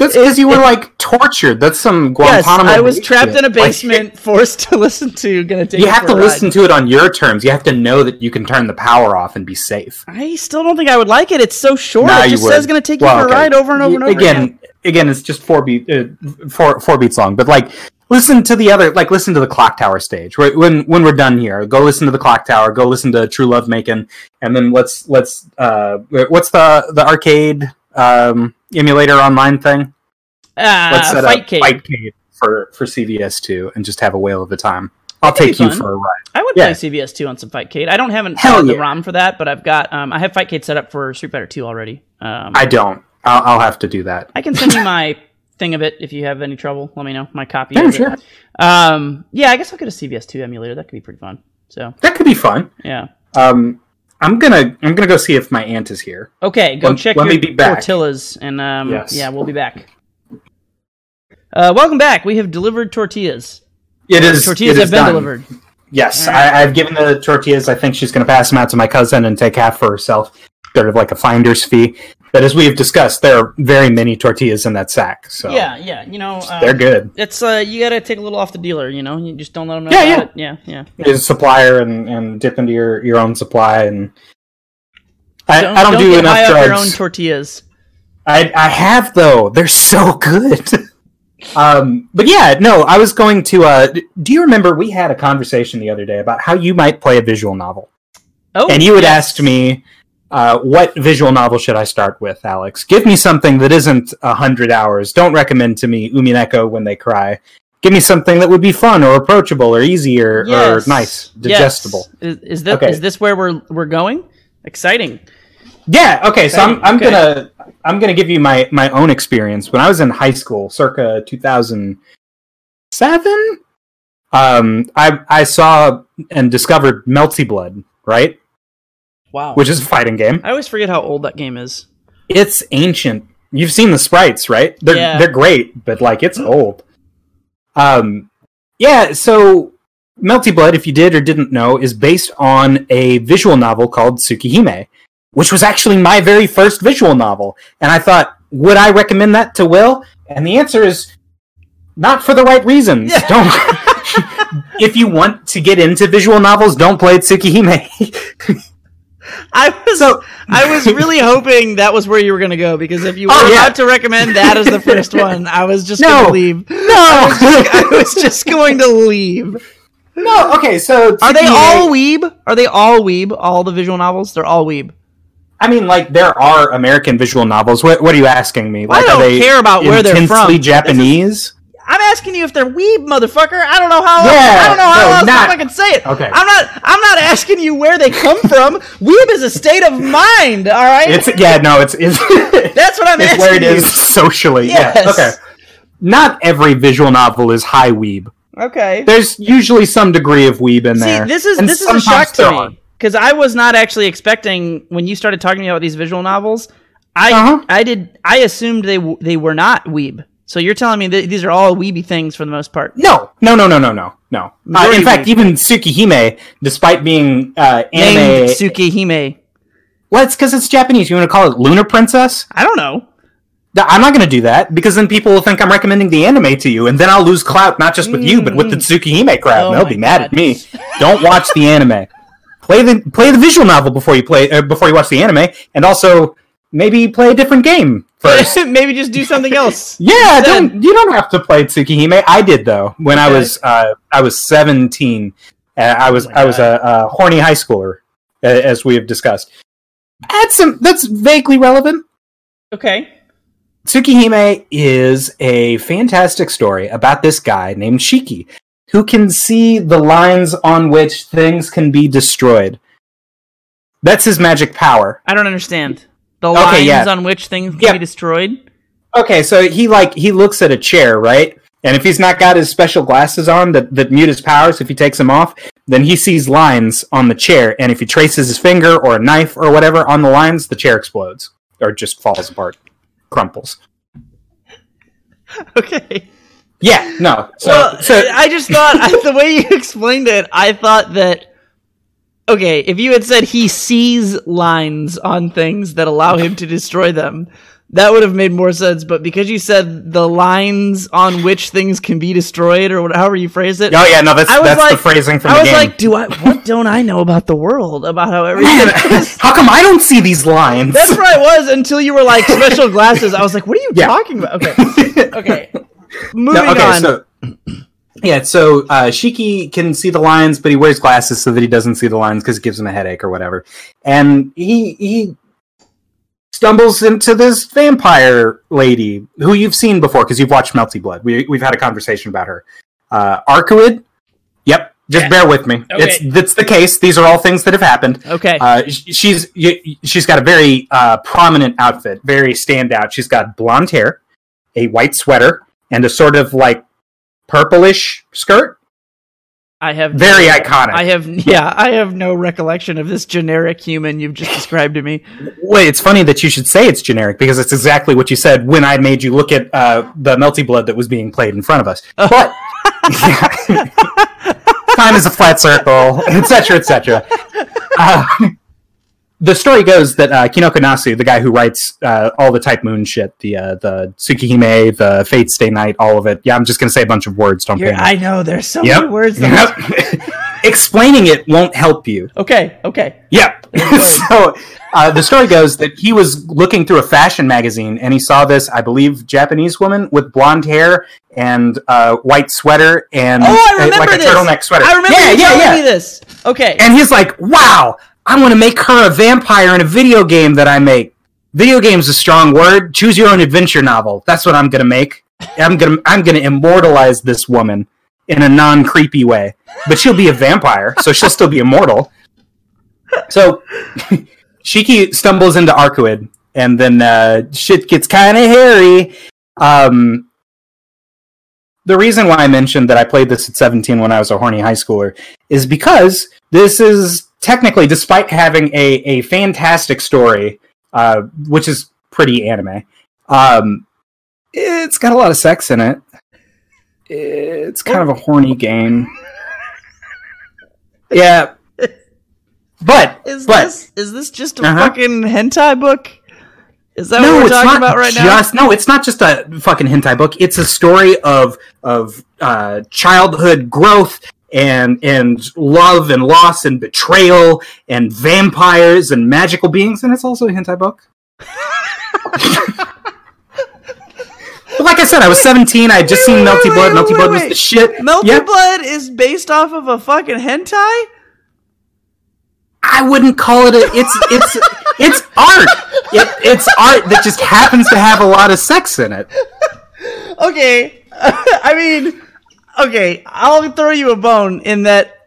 That's because you were like tortured. That's some Guantanamo. Yes. I was trapped shit. in a Like, basement, forced to listen to "Gonna Take you have to Ride." listen to it on your terms. You have to know that you can turn the power off and be safe. I still don't think I would like it. It's so short. Nah, it just says "Gonna Take You for okay. a Ride" over and over and over again, again. Again, it's just four beat, uh, four four beats long. But like, listen to the other, like, listen to the Clock Tower stage. Right when when we're done here, go listen to the Clock Tower. Go listen to True Love Making, and then let's let's uh, what's the the arcade um, emulator online thing? Let's Uh, set Fight up Cave. Fightcade for for CVS two and just have a whale of a time. I'll could be take you for a ride. I would Yeah. play CVS two on some Fightcade. I don't haven't Hell uh, the. ROM for that, but I've got um, I have Fightcade set up for Street Fighter two already. Um, I don't. I'll, I'll have to do that. I can send you my thing of it if you have any trouble. Let me know my copy. Yeah, sure. Um, yeah, I guess I'll get a CVS two emulator. That could be pretty fun. So That could be fun. yeah. Um, I'm gonna I'm gonna go see if my aunt is here. Okay, go Let- check let your me be back. tortillas, and um, Yes. yeah, we'll be back. Uh, welcome back. We have delivered tortillas. It is Tortillas it have been done. delivered. Yes, All right. I, I've given the tortillas. I think she's going to pass them out to my cousin and take half for herself, sort of like a finder's fee. But as we have discussed, there are very many tortillas in that sack, so Yeah, yeah. You know, uh, they're good. It's uh, you gotta take a little off the dealer. You know, you just don't let them know. Yeah, yeah. It. Yeah, yeah. A supplier and, and dip into your, your own supply, and I Don't, I don't, do get enough off your own tortillas. I I have though. They're so good. um, but yeah, no. I was going to. Uh, do you remember we had a conversation the other day about how you might play a visual novel? Oh, and you had yes. asked me uh, what visual novel should I start with, Alex? Give me something that isn't a hundred hours. Don't recommend to me Umineko when they cry. Give me something that would be fun or approachable or easy or, Yes. or nice, Yes. digestible. Is, is this Okay. is this where we're we're going? Exciting. Yeah. Okay. So I'm, I'm Okay. gonna I'm gonna give you my my own experience when I was in high school, circa 2007. Um, I I saw and discovered Melty Blood, right, Wow. which is a fighting game. I always forget how old that game is. It's ancient. You've seen the sprites, right? They're Yeah. they're great, but like it's old. Um, yeah. So Melty Blood, if you did or didn't know, is based on a visual novel called Tsukihime, which was actually my very first visual novel. And I thought, would I recommend that to Will? And the answer is not for the right reasons. Don't. if you want to get into visual novels, don't play Tsukihime. I was So- I was really hoping that was where you were gonna go because if you oh, were Oh, yeah. about to recommend that as the first one, I was just No. gonna leave. no. I was just going to leave. no. Okay. So Are they all weeb? Are they all weeb? All the visual novels? They're all weeb. I mean, like there are American visual novels. What, what are you asking me? Like, I don't are they care about where they're intensely from. Japanese? I'm asking you if they're weeb, motherfucker. I don't know how. Yeah, I don't know how no, else not- I can say it. Okay. I'm not. I'm not asking you where they come from. weeb is a state of mind. All right. It's yeah, no, it's it's, That's what I'm it's asking where it you. is socially. Yes. Yeah, okay. Not every visual novel is high weeb. Okay. There's usually some degree of weeb in See, there. this is and this is a shock to me because I was not actually expecting when you started talking to me about these visual novels. I Uh-huh. I did I assumed they they were not weeb. So you're telling me that these are all weeby things for the most part. No, no, no, no, no, no, no. Uh, in fact, weeb. even Tsukihime, despite being uh, Named anime, Tsukihime. well, it's because it's Japanese. You want to call it Lunar Princess? I don't know. I'm not going to do that because then people will think I'm recommending the anime to you, and then I'll lose clout not just with you but with the Tsukihime crowd. Oh and they'll be mad at me. Don't watch the anime. Play the play the visual novel before you play uh, before you watch the anime, and also maybe play a different game first. Maybe just do something else. yeah, don't you don't have to play Tsukihime. I did though when I was uh, I was 17. Uh, I was Oh I was a, a horny high schooler, uh, as we have discussed. That's some that's vaguely relevant. Okay. Tsukihime is a fantastic story about this guy named Shiki who can see the lines on which things can be destroyed. That's his magic power. I don't understand. The Okay, lines yeah. on which things can Yeah. be destroyed. Okay, so he like he looks at a chair, right? And if he's not got his special glasses on that, that mute his powers, if he takes them off, then he sees lines on the chair. And if he traces his finger or a knife or whatever on the lines, the chair explodes or just falls apart, crumples. Okay. Yeah, no. So, well, so I just thought the way you explained it, I thought that okay, if you had said he sees lines on things that allow him to destroy them, that would have made more sense. But because you said the lines on which things can be destroyed, or however you phrase it, oh yeah, no, that's I was that's like- the phrasing from I the was like, do I? What don't I know about the world? About how everything? Man, is? how come I don't see these lines? That's where I was until you were like special glasses. I was like, what are you Yeah. talking about? Okay, okay. Moving No, okay, on. so yeah, so uh, Shiki can see the lines, but he wears glasses so that he doesn't see the lines because it gives him a headache or whatever. And he he stumbles into this vampire lady who you've seen before because you've watched Melty Blood. We we've had a conversation about her. Uh, Arcueid. Yep, just Yeah. bear with me. Okay. It's that's the case. These are all things that have happened. okay. Uh, she's she's got a very uh, prominent outfit, very standout. She's got blonde hair, a white sweater, and a sort of like purplish skirt. I have Very iconic. I have yeah, I have no recollection of this generic human you've just described to me. Wait, it's funny that you should say it's generic because it's exactly what you said when I made you look at uh, the melty blood that was being played in front of us. But time is a flat circle, etc., etc. Uh, the story goes that uh, Kinoko Nasu, the guy who writes uh, all the Type Moon shit, the uh, the Tsukihime, the Fate Stay Night, all of it. Yeah, I'm just gonna say a bunch of words. Don't You're, I know there's so Yep. many words. Yep. Explaining it won't help you. Okay, okay. Yep. so uh, the story goes that he was looking through a fashion magazine and he saw this, I believe, Japanese woman with blonde hair and uh, white sweater and Oh, I remember like a this. turtleneck sweater. I remember yeah, you yeah, telling yeah. me this. Okay. And he's like, "Wow, I want to make her a vampire in a video game that I make." Video game's a strong word. Choose your own adventure novel. That's what I'm gonna make. I'm gonna I'm gonna immortalize this woman in a non creepy way, but she'll be a vampire, so she'll still be immortal. So Shiki stumbles into Arcueid, and then uh, shit gets kind of hairy. Um, the reason why I mentioned that I played this at 17 when I was a horny high schooler is because this is technically, despite having a, a fantastic story, uh, which is pretty anime, um, it's got a lot of sex in it. It's kind of a horny game. Yeah. But, is but this is this just a Uh-huh. fucking hentai book? Is that no, what we're it's talking not about right now? just, No, it's not just a fucking hentai book. It's a story of of uh, childhood growth and and love and loss and betrayal and vampires and magical beings, and it's also a hentai book. but like I said, I was 17. I had just Wait, seen wait, Melty wait, Blood. Melty Blood was the shit. Melty Yeah. Blood is based off of a fucking hentai? I wouldn't call it a. It's it's it's art. It, it's art that just happens to have a lot of sex in it. Okay. I mean, okay, I'll throw you a bone in that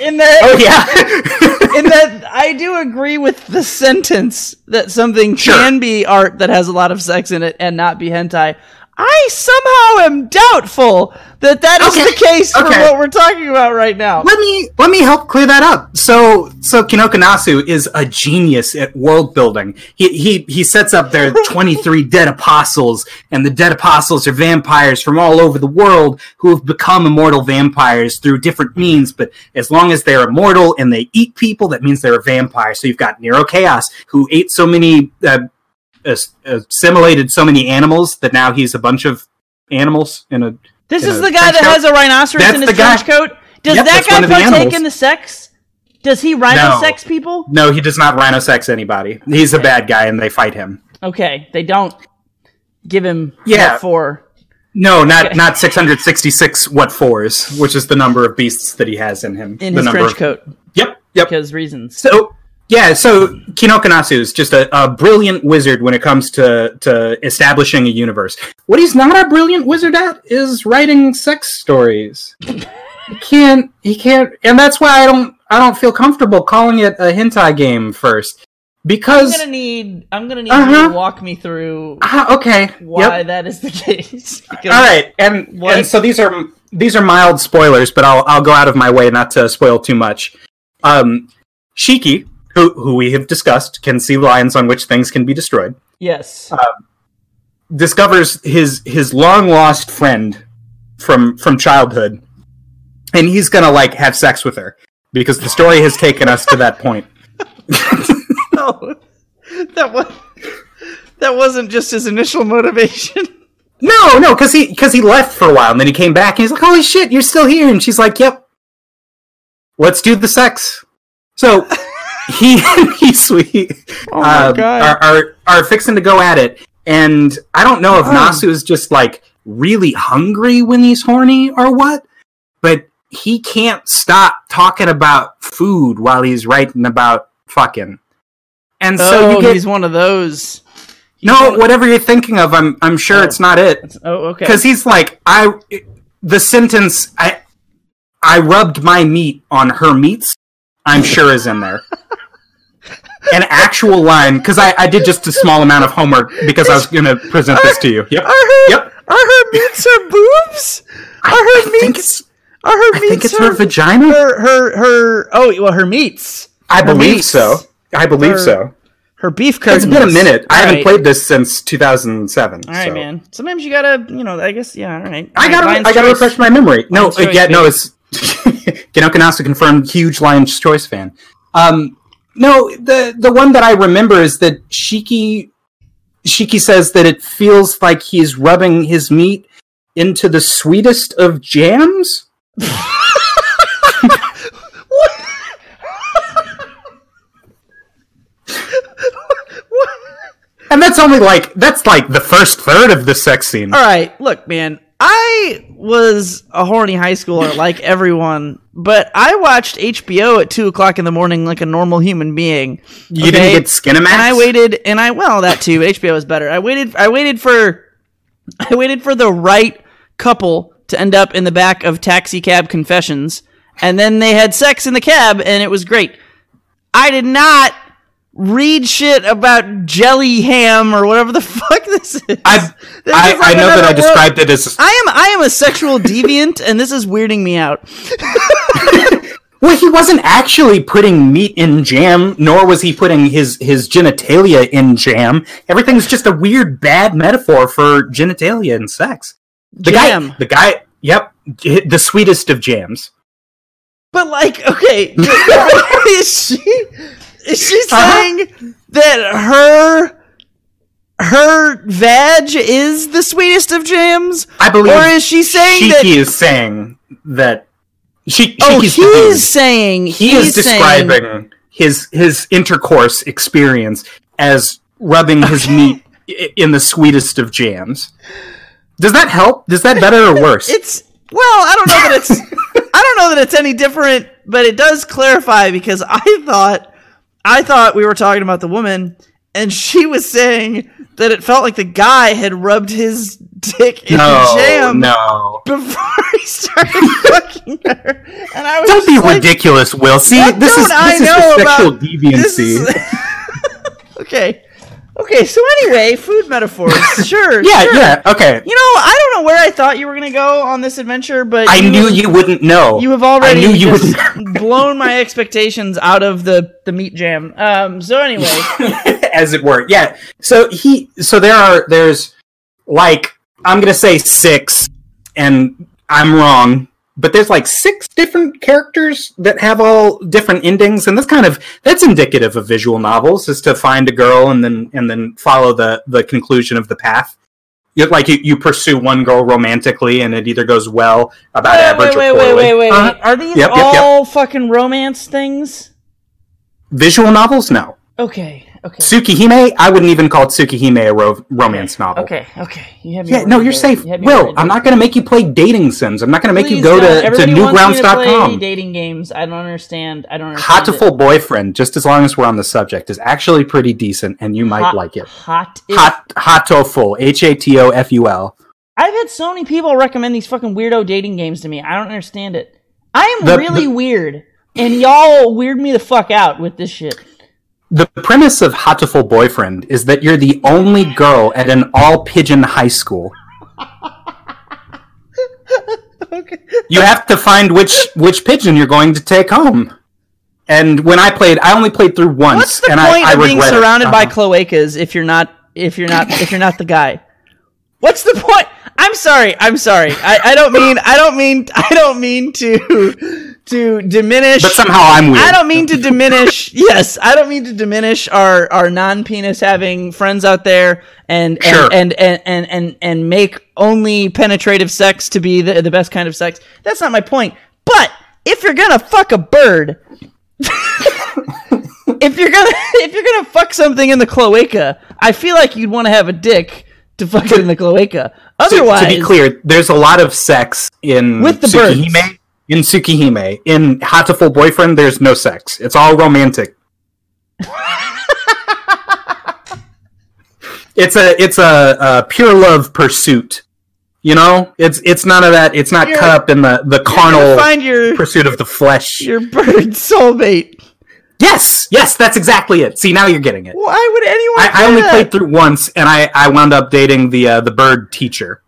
in that Oh yeah. in that I do agree with the sentence that something Sure. can be art that has a lot of sex in it and not be hentai. I somehow am doubtful that that is Okay, the case for okay. what we're talking about right now. let me let me help clear that up. So so Kinoko Nasu is a genius at world building. He he he sets up their 23 dead apostles and the dead apostles are vampires from all over the world who have become immortal vampires through different means, but as long as they're immortal and they eat people that means they're a vampire. So you've got Nero Chaos who ate so many uh, assimilated so many animals that now he's a bunch of animals in a This in is a the guy that coat? has a rhinoceros That's in his guy- trench coat. Does Yep, that guy partake in the sex? Does he rhino No. sex people? No, he does not rhino sex anybody. He's a bad guy, and they fight him. Okay, they don't give him Yeah. what for. No, not Okay. not six hundred sixty six what fours, which is the number of beasts that he has in him. in the his number trench of- coat Yep, yep. because reasons. So yeah, so Kinoko Nasu is just a, a brilliant wizard when it comes to to establishing a universe. What he's not a brilliant wizard at is writing sex stories. he can't. He can't, and that's why I don't. I don't feel comfortable calling it a hentai game first. because I'm gonna need. I'm gonna need Uh-huh. you to walk me through Ah, okay. why Yep. that is the case. All right, and What? and so these are these are mild spoilers, but I'll I'll go out of my way not to spoil too much. Um, Shiki, who who we have discussed, can see lines on which things can be destroyed. Yes. Um, discovers his his long lost friend from from childhood, and he's gonna like have sex with her because the story has taken us to that point. no, that was that wasn't just his initial motivation. No, no, because he because he left for a while and then he came back and he's like, "Holy shit, you're still here!" And she's like, "Yep, let's do the sex." So he he's sweet. Oh my um, god! Are, are are fixing to go at it, and I don't know if Oh. Nasu is just like really hungry when he's horny or what, but he can't stop talking about food while he's writing about fucking. And so oh, you get he's one of those. He's no one- whatever you're thinking of. I'm I'm sure Oh. it's not it Oh, okay. because he's like I the sentence I I rubbed my meat on her meats. I'm sure is in there. An actual line because I, I did just a small amount of homework because I was going to present this to you. Yep. Are her Yep. are her meats her boobs? Are her I think meats? Are her I meats think it's her vagina. her her her? Oh, well, her meats. I her believe meats. so. I believe Her- so. Her beef curtains. It's been a minute. I haven't right. played this since 2007. All right, so. man. Sometimes you gotta, you know. I guess, yeah. All right. I gotta, I gotta choice. refresh my memory. No, Lion's uh, choice, yeah, no, it's Nasu confirmed huge Lion's Choice fan. Um, no, the the one that I remember is that Shiki Shiki says that it feels like he's rubbing his meat into the sweetest of jams. And that's only like that's like the first third of the sex scene. All right, look, man. I was a horny high schooler like everyone, but I watched HBO at two o'clock in the morning like a normal human being. You okay? didn't get Skinemax? and I waited, and I well that too. HBO was better. I waited. I waited for. I waited for the right couple to end up in the back of Taxi Cab Confessions, and then they had sex in the cab, and it was great. I did not read shit about jelly ham or whatever the fuck this is. I, This I, is like I know that I world. described it as I am I am a sexual deviant, and this is weirding me out. Well, he wasn't actually putting meat in jam, nor was he putting his his genitalia in jam. Everything's just a weird, bad metaphor for genitalia and sex. The Jam. guy, the guy, yep, the sweetest of jams. But like, okay, is she is she Uh-huh. saying that her her vag is the sweetest of jams, I believe. or is she saying Shiki that? is saying that. She, Oh, Shiki's he's saying he he's is saying- describing his his intercourse experience as rubbing his meat in the sweetest of jams. Does that help? Does that better or worse? It's well, I don't know that it's I don't know that it's any different, but it does clarify because I thought I thought we were talking about the woman and she was saying that it felt like the guy had rubbed his dick in no, jam no. before he started fucking her. And I was Don't be like, ridiculous, Will. See, this is don't I this is know sexual about- this deviancy. is- okay. Okay, so anyway, food metaphors. Sure. yeah, sure. yeah, okay. You know, I don't know where I thought you were going to go on this adventure, but I you knew have- you wouldn't know. You have already you blown my expectations out of the the meat jam. Um. So anyway, as it were. Yeah. So he so there are there's like I'm gonna say six and I'm wrong, but there's like six different characters that have all different endings, and that's kind of that's indicative of visual novels, is to find a girl and then and then follow the the conclusion of the path. You, like you, you pursue one girl romantically, and it either goes well, about wait, average, wait, or wait, wait, poorly. wait, wait, Uh-huh. wait. Are these Yep, yep, yep. all fucking romance things? Visual novels, no. Okay. Okay. Tsukihime, I wouldn't even call Tsukihime a ro- romance novel. Okay. Okay. You Yeah, no, you're there. safe. You Will, I'm not going to make you play dating sims. I'm not going to make you go to, to Everybody to newgrounds.com. dating games. I don't understand. I don't understand. it. full boyfriend, just as long as we're on the subject, is actually pretty decent, and you might Hot- like it. Hot. is- Hot Hatoful, H A T O F U L. I've had so many people recommend these fucking weirdo dating games to me. I don't understand it. I am The- really the- weird, and y'all weird me the fuck out with this shit. The premise of Hatoful Boyfriend is that you're the only girl at an all pigeon high school. okay. You have to find which which pigeon you're going to take home. And when I played, I only played through once, What's the and point I, I of being it. surrounded by Uh-huh. cloacas if you're not if you're not if you're not the guy? What's the point? I'm sorry. I'm sorry. I, I don't mean I don't mean I don't mean to to diminish But somehow I'm weird. I don't mean to diminish. yes, I don't mean to diminish our our non-penis having friends out there and and, Sure. and, and and and and make only penetrative sex to be the the best kind of sex. That's not my point. But if you're gonna fuck a bird, if you're gonna if you're gonna fuck something in the cloaca, I feel like you'd want to have a dick to fuck it in the cloaca. To- Otherwise, to, be clear, there's a lot of sex in With the Tsukihime. birds. In Tsukihime, in Hatoful Boyfriend, there's no sex. It's all romantic. it's a it's a, a pure love pursuit. You know, it's it's none of that. It's not You're- cut up in the the carnal find your pursuit of the flesh. your bird soulmate. Yes, yes, that's exactly it. See, now you're getting it. Why would anyone? I, I only played through once, and I I wound up dating the uh, the bird teacher.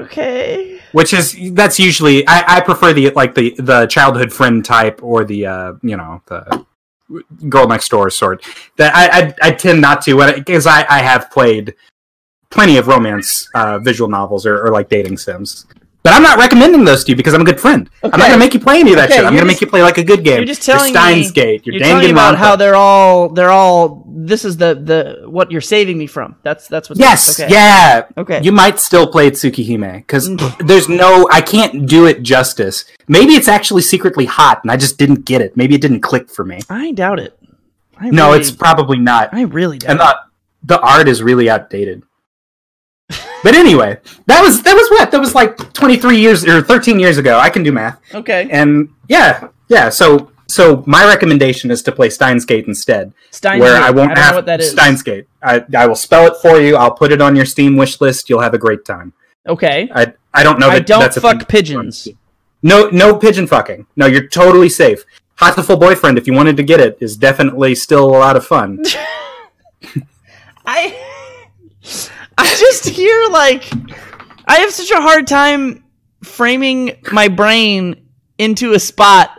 Okay. which is that's usually I, I prefer the like the the childhood friend type or the uh you know the girl next door sort that I I, I tend not to because I, I have played plenty of romance uh, visual novels or, or like dating sims but I'm not recommending those to you because I'm a good friend I'm not gonna make you play any of that Okay, shit I'm gonna just- make you play like a good game You're just telling your me. Steins Gate your You're telling me about how they're all they're all. This is the the what you're saving me from. That's that's what. Yes, Okay. yeah. Okay. You might still play Tsukihime because Mm. there's no. I can't do it justice. Maybe it's actually secretly hot, and I just didn't get it. Maybe it didn't click for me. I doubt it. I No, really, it's probably not. I really doubt. And the the art is really outdated. But anyway, that was that was what that was like 23 years or 13 years ago. I can do math. Okay. and yeah, yeah. So so my recommendation is to play Steins Gate instead. Steins where Gate. I won't I don't have know what that is. Steins Gate. I, I will spell it for you. I'll put it on your Steam wish list. You'll have a great time. Okay. I I don't know. That I don't fuck pigeons. No no pigeon fucking. No, you're totally safe. Hatoful Boyfriend, if you wanted to get it, is definitely still a lot of fun. I I just hear like I have such a hard time framing my brain into a spot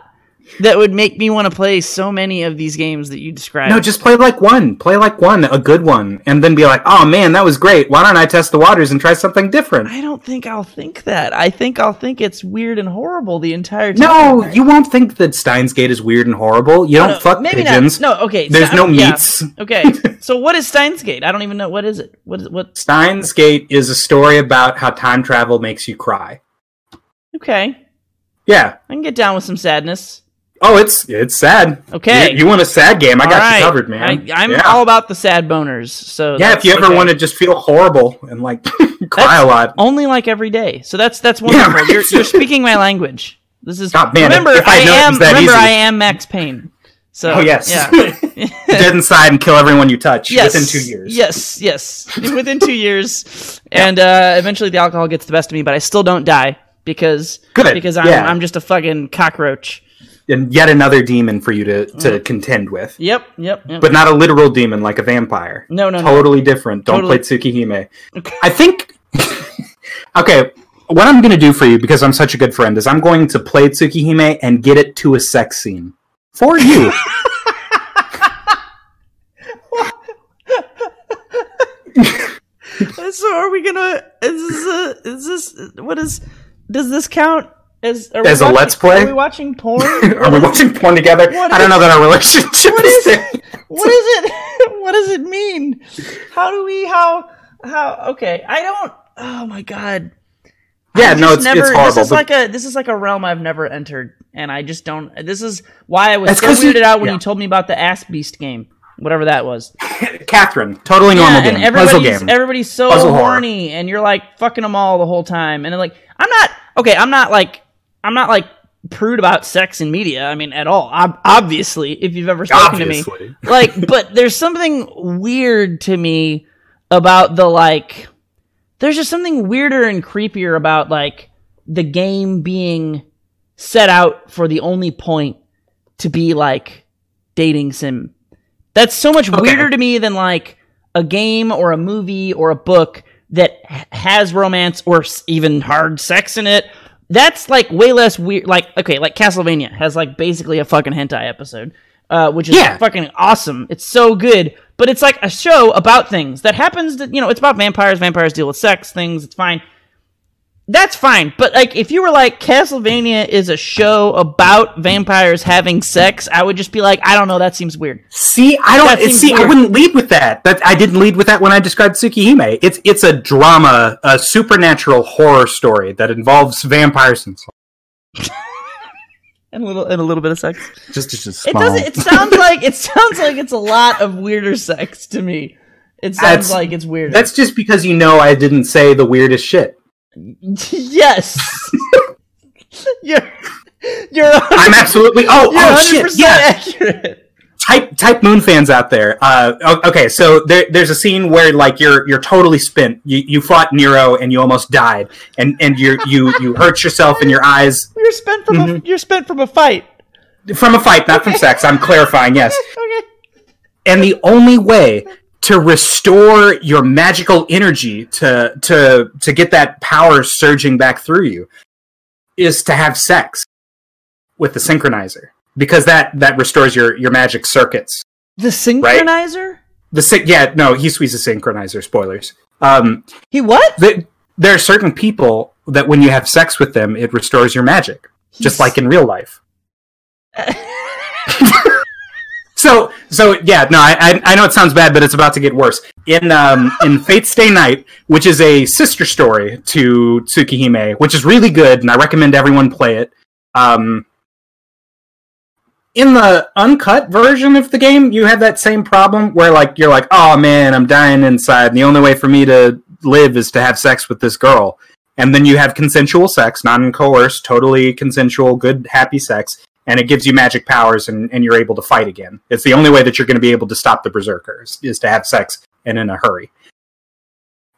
that would make me want to play so many of these games that you described. no, just play like one. Play like one, a good one, and then be like, "Oh man, that was great. Why don't I test the waters and try something different?" I don't think I'll think that. I think I'll think it's weird and horrible the entire time. No, you won't think that Steins Gate is weird and horrible. You don't No, fuck maybe pigeons. Not. No, okay. There's no yeah. meats. Okay, so what is Steins Gate? I don't even know what is it. What is what? Steins Gate is a story about how time travel makes you cry. Okay, Yeah. I can get down with some sadness. Oh, it's it's sad. Okay. You, you want a sad game? I All got right. you covered, man. I, I'm yeah. all about the sad boners. So yeah, if you ever okay. want to just feel horrible and like cry That's a lot. only like every day. So that's that's wonderful. right. You're you're speaking my language. This is God, man, remember if I I am remember easy. I am Max Payne. So Oh yes. yeah. Dead inside and kill everyone you touch yes, within two years. Yes, yes, within two years, and uh, eventually the alcohol gets the best of me, but I still don't die because Good, because I'm yeah. I'm just a fucking cockroach. And yet another demon for you to, to Mm. contend with. Yep, yep. yep. But not a literal demon like a vampire. no, no, no. Totally different. Don't Totally. play Tsukihime. I think Okay, what I'm gonna do for you, because I'm such a good friend, is I'm going to play Tsukihime and get it to a sex scene. For you. So are we gonna? Is this a, is this what is? Does this count as are we As a watching- Let's Play? Are we watching porn? Are we watching porn together? What I don't is- know that our relationship What is is what is it? what does it mean? How do we? How? How? Okay, I don't. Oh my god. Yeah, I've no, it's, never, it's horrible. This is like a this is like a realm I've never entered, and I just don't. This is why I was so 'cause you- out when yeah. you told me about the Ass Beast game, whatever that was. Catherine, totally normal yeah, game. and Puzzle everybody's game. everybody's so Puzzle horror. horny, and you're like fucking them all the whole time, and like I'm not okay. I'm not like I'm not like prude about sex in media. I mean, at all. Ob- obviously, if you've ever spoken to me, like, but there's something weird to me about the like. There's just something weirder and creepier about like the game being set out for the only point to be like dating sim That's so much Okay. weirder to me than like a game or a movie or a book that has romance or even hard sex in it. That's like way less weird. Like okay, like Castlevania has like basically a fucking hentai episode, uh, which is Yeah. fucking awesome. It's so good, but it's like a show about things that happens. To, you know, it's about vampires. Vampires deal with sex things. It's fine. That's fine, but like if you were like Castlevania is a show about vampires having sex, I would just be like, I don't know, that seems weird. See, I don't That seems see. I wouldn't lead with that. That I didn't lead with that when I described Tsukihime. It's it's a drama, a supernatural horror story that involves vampires and so. and a little and a little bit of sex. Just, just, just It small. doesn't. It sounds like it sounds like it's a lot of weirder sex to me. It sounds That's- like it's weirder. That's just because you know I didn't say the weirdest shit. yes. you're you're. I'm absolutely. Oh, oh 100% shit! Yeah, accurate. type type moon fans out there. Uh, okay, so there, there's a scene where like you're you're totally spent. You, you fought Nero and you almost died, and and you you you hurt yourself in your eyes You're spent from a you're spent from a fight. from a fight, not from sex. I'm clarifying. Yes. Okay. and the only way to restore your magical energy to to to get that power surging back through you is to have sex with the synchronizer because that that restores your your magic circuits The synchronizer. the syn- yeah no he squeezes synchronizer spoilers um He what? the, there are certain people that when you have sex with them it restores your magic just like in real life So, yeah, no, I, I I know it sounds bad, but it's about to get worse. In um in Fate Stay Night, which is a sister story to Tsukihime, which is really good, and I recommend everyone play it. Um, in the uncut version of the game, you have that same problem where like you're like, oh man, I'm dying inside, and the only way for me to live is to have sex with this girl. And then you have consensual sex, non coerced, totally consensual, good, happy sex and it gives you magic powers and, and you're able to fight again. It's the only way that you're going to be able to stop the berserkers is to have sex and in a hurry.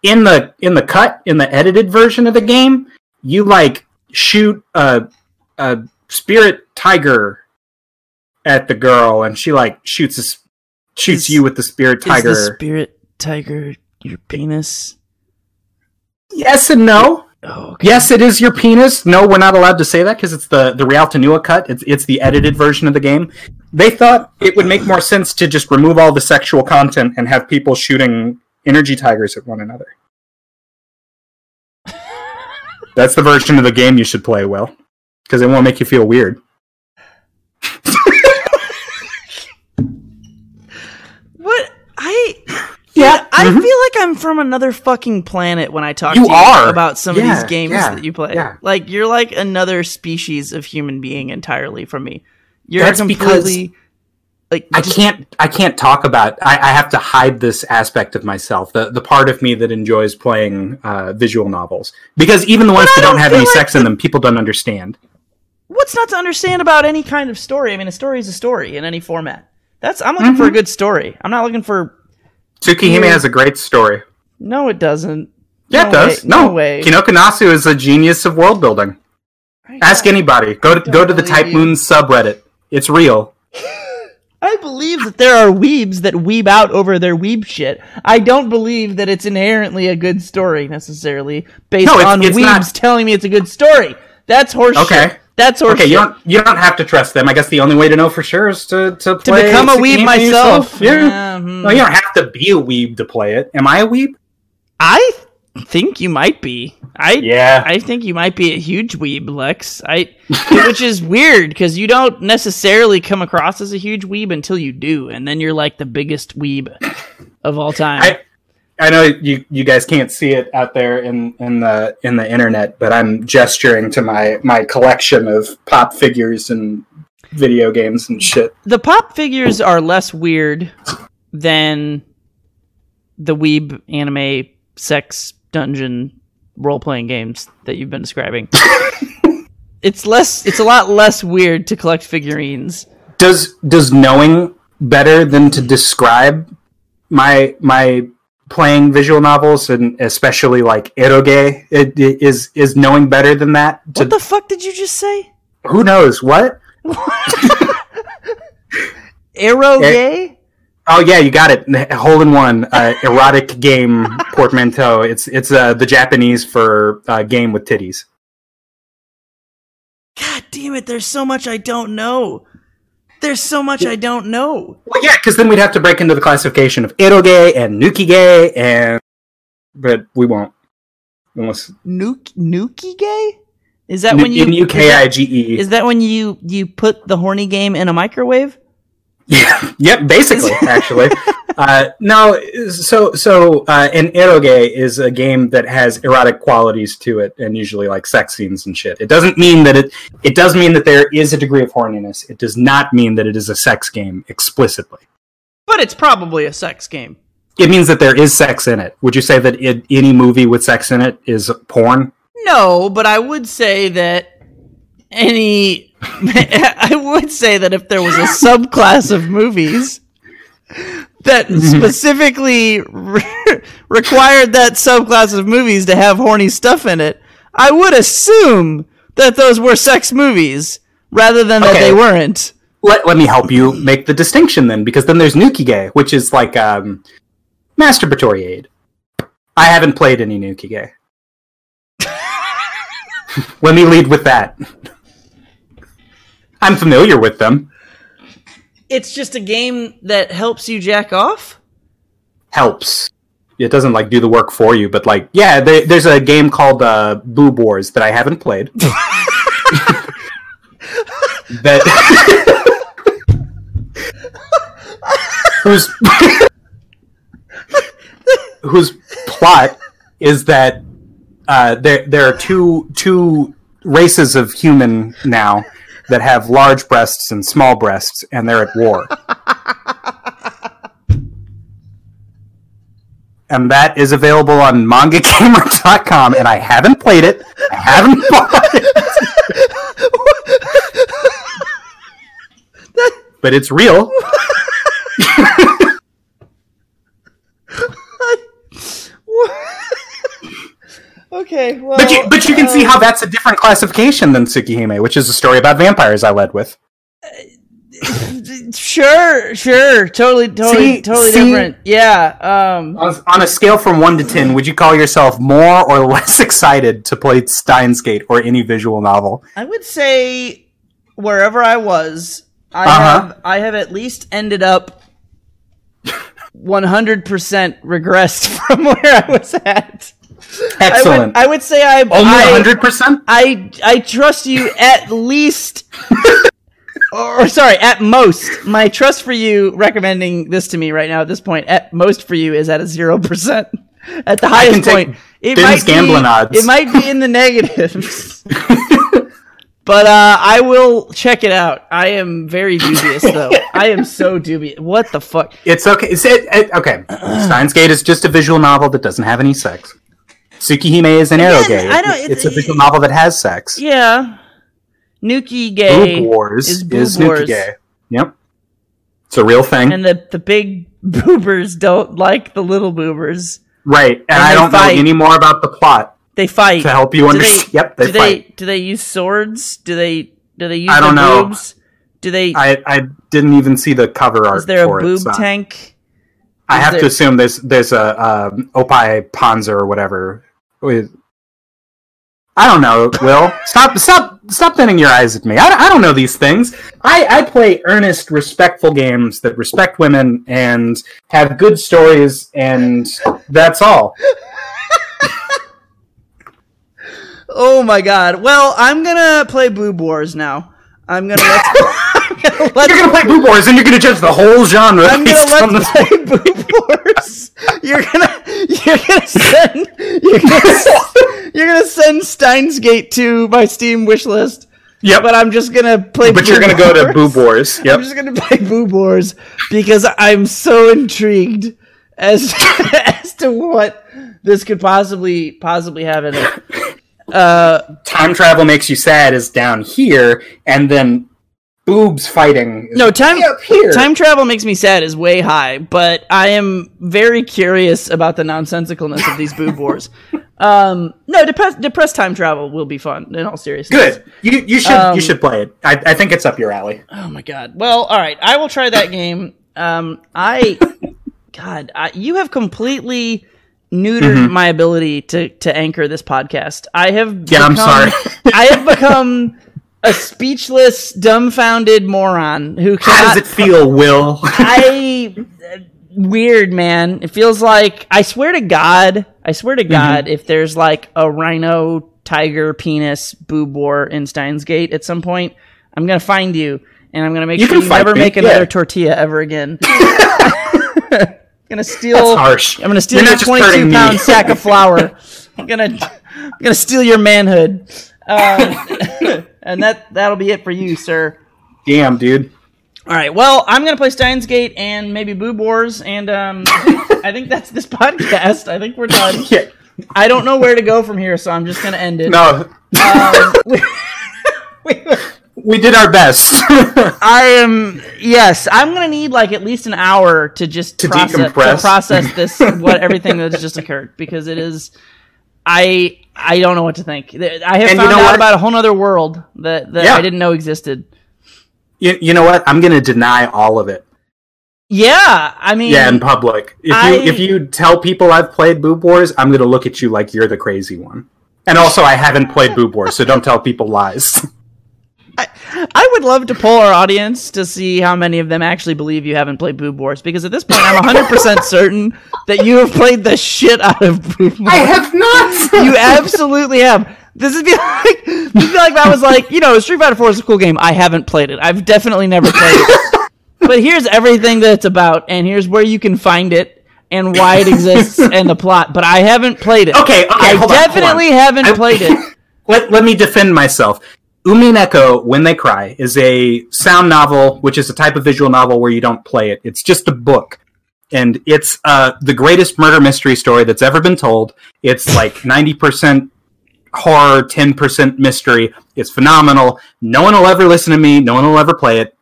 In the in the cut in the edited version of the game, you like shoot a a spirit tiger at the girl and she like shoots a, shoots Is- you with the spirit tiger. Is the spirit tiger your penis? yes and no. Oh, okay. Yes, it is your penis. No, we're not allowed to say that because it's the the Realta Nua cut. It's it's the edited version of the game. They thought it would make more sense to just remove all the sexual content and have people shooting energy tigers at one another. That's the version of the game you should play, Will, because it won't make you feel weird. Yeah, I mhm. feel like I'm from another fucking planet when I talk You to you are. about some Yeah, of these games yeah, that you play. yeah. Like you're like another species of human being entirely from me. You're That's because completely like I can't I can't talk about I, I have to hide this aspect of myself the the part of me that enjoys playing uh, visual novels because even the ones that don't don't have any like sex in them people don't understand what's not to understand about any kind of story? I mean, a story is a story in any format. That's I'm looking for a good story. I'm not looking for Tsukihime Yeah. has a great story no, it doesn't. yeah No it does way, no, no way. Kinoko Nasu is a genius of world building ask anybody go to go to the Type you. Moon subreddit it's real I believe that there are weebs that weeb out over their weeb shit. I don't believe that it's inherently a good story necessarily based No, it's- on it's weebs not. telling me it's a good story. That's horseshit. Okay. That's okay you don't you don't have to trust them I guess the only way to know for sure is to to, to become a weeb myself. yeah Yeah, hmm. no you don't have to be a weeb to play it am I a weeb I think you might be. I yeah I think you might be a huge weeb, Lex. I, which is weird because you don't necessarily come across as a huge weeb until you do, and then you're like the biggest weeb of all time. I I know you you guys can't see it out there in in the in the internet, but I'm gesturing to my my collection of pop figures and video games and shit. the pop figures are less weird than the weeb anime sex dungeon role playing games that you've been describing. it's less. It's a lot less weird to collect figurines. Does does knowing better than to describe my my playing visual novels and especially like eroge it, it is is knowing better than that to, What the fuck did you just say? who knows what gay? Oh yeah, you got it. Hole in one, uh, erotic game portmanteau. It's it's uh, the Japanese for uh, game with titties. God damn it! There's so much I don't know. There's so much I don't know. Well, yeah, because then we'd have to break into the classification of eroge and nukige, and but we won't unless Nuke Nuki gay? Is that Nu- when you N U K I G E. Is that when you you put the horny game in a microwave? Yeah, yep, basically, actually. uh, no, so so uh, an eroge is a game that has erotic qualities to it, and usually like sex scenes and shit. It doesn't mean that it. It does mean that there is a degree of horniness. It does not mean that it is a sex game explicitly. But it's probably a sex game. It means that there is sex in it. Would you say that it, any movie with sex in it is porn? No, but I would say that any I would say that if there was a subclass of movies that specifically re- required that subclass of movies to have horny stuff in it, I would assume that those were sex movies rather than that Okay. they weren't. Let, let me help you make the distinction then, because then there's Nukige, which is like um, masturbatory aid. I haven't played any Nukige. let me lead with that. I'm familiar with them. It's just a game that helps you jack off? Helps. It doesn't like do the work for you, but like, yeah, there, there's a game called uh, Boob Wars that I haven't played. that whose whose plot is that uh, there there are two two races of human now that have large breasts and small breasts, and they're at war. and that is available on mangagamer.com and I haven't played it. I haven't bought it. but it's real. Okay, well But you, but you can see how that's a different classification than Tsukihime, which is a story about vampires I led with. Sure, sure, totally, totally, See- totally see- different. Yeah. Um. On, on a scale from 1 to 10, would you call yourself more or less excited to play Steins Gate or any visual novel? I would say wherever I was, I Uh-huh. have I have at least ended up 100% regressed from where I was at. I Excellent. would, I would say I'm Only 100%? I I trust you at least or, or sorry, at most. My trust for you recommending this to me right now at this point at most for you is at a 0%. At the highest take point, it Ben's might be, gambling odds. It might be in the negatives. But uh, I will check it out. I am very dubious, though. I am so dubious. What the fuck? It's okay. It's, it, it, okay. Steins Gate is just a visual novel that doesn't have any sex. Tsukihime is an arrow Again, game. I don't- it's, a visual novel that has sex. Yeah, Nuki gay Boob Wars is is, Wars. Nuki gay. Yep. It's a real thing. and the the big boobers don't like the little boobers. right. And, and I don't fight. know any more about the plot They fight to help you understand. yep, they do fight. they do they use swords? Do they do they use I don't know. boobs? Do they? I, I didn't even see the cover art is there a boob it. so tank? I have there- to assume there's there's a um, Opie Panzer or whatever. With I don't know. Will stop stop stop bending your eyes at me. I, I don't know these things. I, I play earnest, respectful games that respect women and have good stories, and that's all. Oh my god! Well, I'm gonna play Boob Wars now. I'm gonna gonna let You're gonna play Boo Wars, and you're gonna judge the whole genre. I'm gonna the- let play Boob Wars. You're gonna you're gonna send you're gonna, you're gonna send Steins Gate to my Steam wish list. Yep. But I'm just gonna play. But you're gonna go to. Boob Wars. Yep. I'm just gonna play Boo Wars because I'm so intrigued as as to what this could possibly possibly have in it. Uh, Time travel makes you sad is down here, and then boobs fighting. No time up here. time travel makes me sad is way high, but I am very curious about the nonsensicalness of these boob wars. Um, no, depressed depressed time travel will be fun. In all seriousness, Good. You you should Um, you should play it. I, I think it's up your alley. Oh my god. Well, all right. I will try that game. Um, I, God, I, you have completely neutered my ability to to anchor this podcast. I have. Mm-hmm. Yeah, I'm sorry. I have become a speechless, dumbfounded moron who can How does it feel, Will? I weird man. It feels like I swear to God, I swear to Mm-hmm. God, if there's like a rhino tiger penis boob war in Steins Gate at some point, I'm gonna find you and I'm gonna make You sure you never me, make another yeah. tortilla ever again. gonna steal. That's harsh. I'm gonna steal You're your 22 pound sack of flour. I'm gonna, I'm gonna steal your manhood. Um, and that that'll be it for you, sir. Damn, dude. All right. Well, I'm gonna play Steins Gate and maybe Boob Wars, and um, I think that's this podcast. I think we're done. Yeah. I don't know where to go from here, so I'm just gonna end it. No, Um, we- we- we did our best. I am yes. I'm gonna need like at least an hour to just To process, to decompress. process this what everything that's just occurred because it is. I I don't know what to think. I have And you found know out what? about a whole other world that that Yeah. I didn't know existed. you, you know what? I'm gonna deny all of it. Yeah, I mean, Yeah, in public. If I- you if you tell people I've played Boob Wars, I'm gonna look at you like you're the crazy one. And also, I haven't played Boob Wars, so don't tell people lies. I would love to poll our audience to see how many of them actually believe you haven't played Boob Wars because at this point I'm 100% certain that you have played the shit out of Boob Wars. I have not. You absolutely have. This would be like this would be like I was like, you know, Street Fighter 4 is a cool game. I haven't played it. I've definitely never played it. but here's everything that it's about, and here's where you can find it and why it exists and the plot. But I haven't played it. Okay, okay, I hold on, definitely on. haven't I- played it. let, let me defend myself. Umineko, When They Cry, is a sound novel, which is a type of visual novel where you don't play it. It's just a book. And it's uh, the greatest murder mystery story that's ever been told. It's like 90% horror, 10% mystery. It's phenomenal. No one will ever listen to me. No one will ever play it.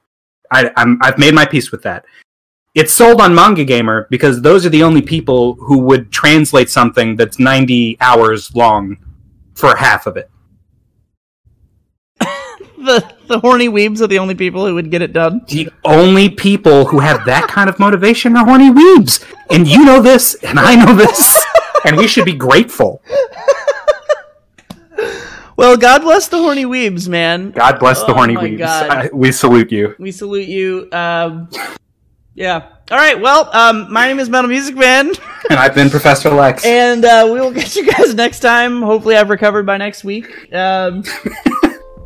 I, I'm, I've made my peace with that. It's sold on Manga Gamer because those are the only people who would translate something that's 90 hours long for half of it. The the horny weebs are the only people who would get it done. the only people who have that kind of motivation are horny weebs. And you know this, and I know this, and we should be grateful. Well, God bless the horny weebs, man. God bless the Oh horny weebs. I- we salute you. We salute you. Um, yeah. All right. Well, um, my name is Metal Music Man, And I've been Professor Lex. and uh, we will get you guys next time. Hopefully, I've recovered by next week. Um,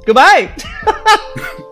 goodbye.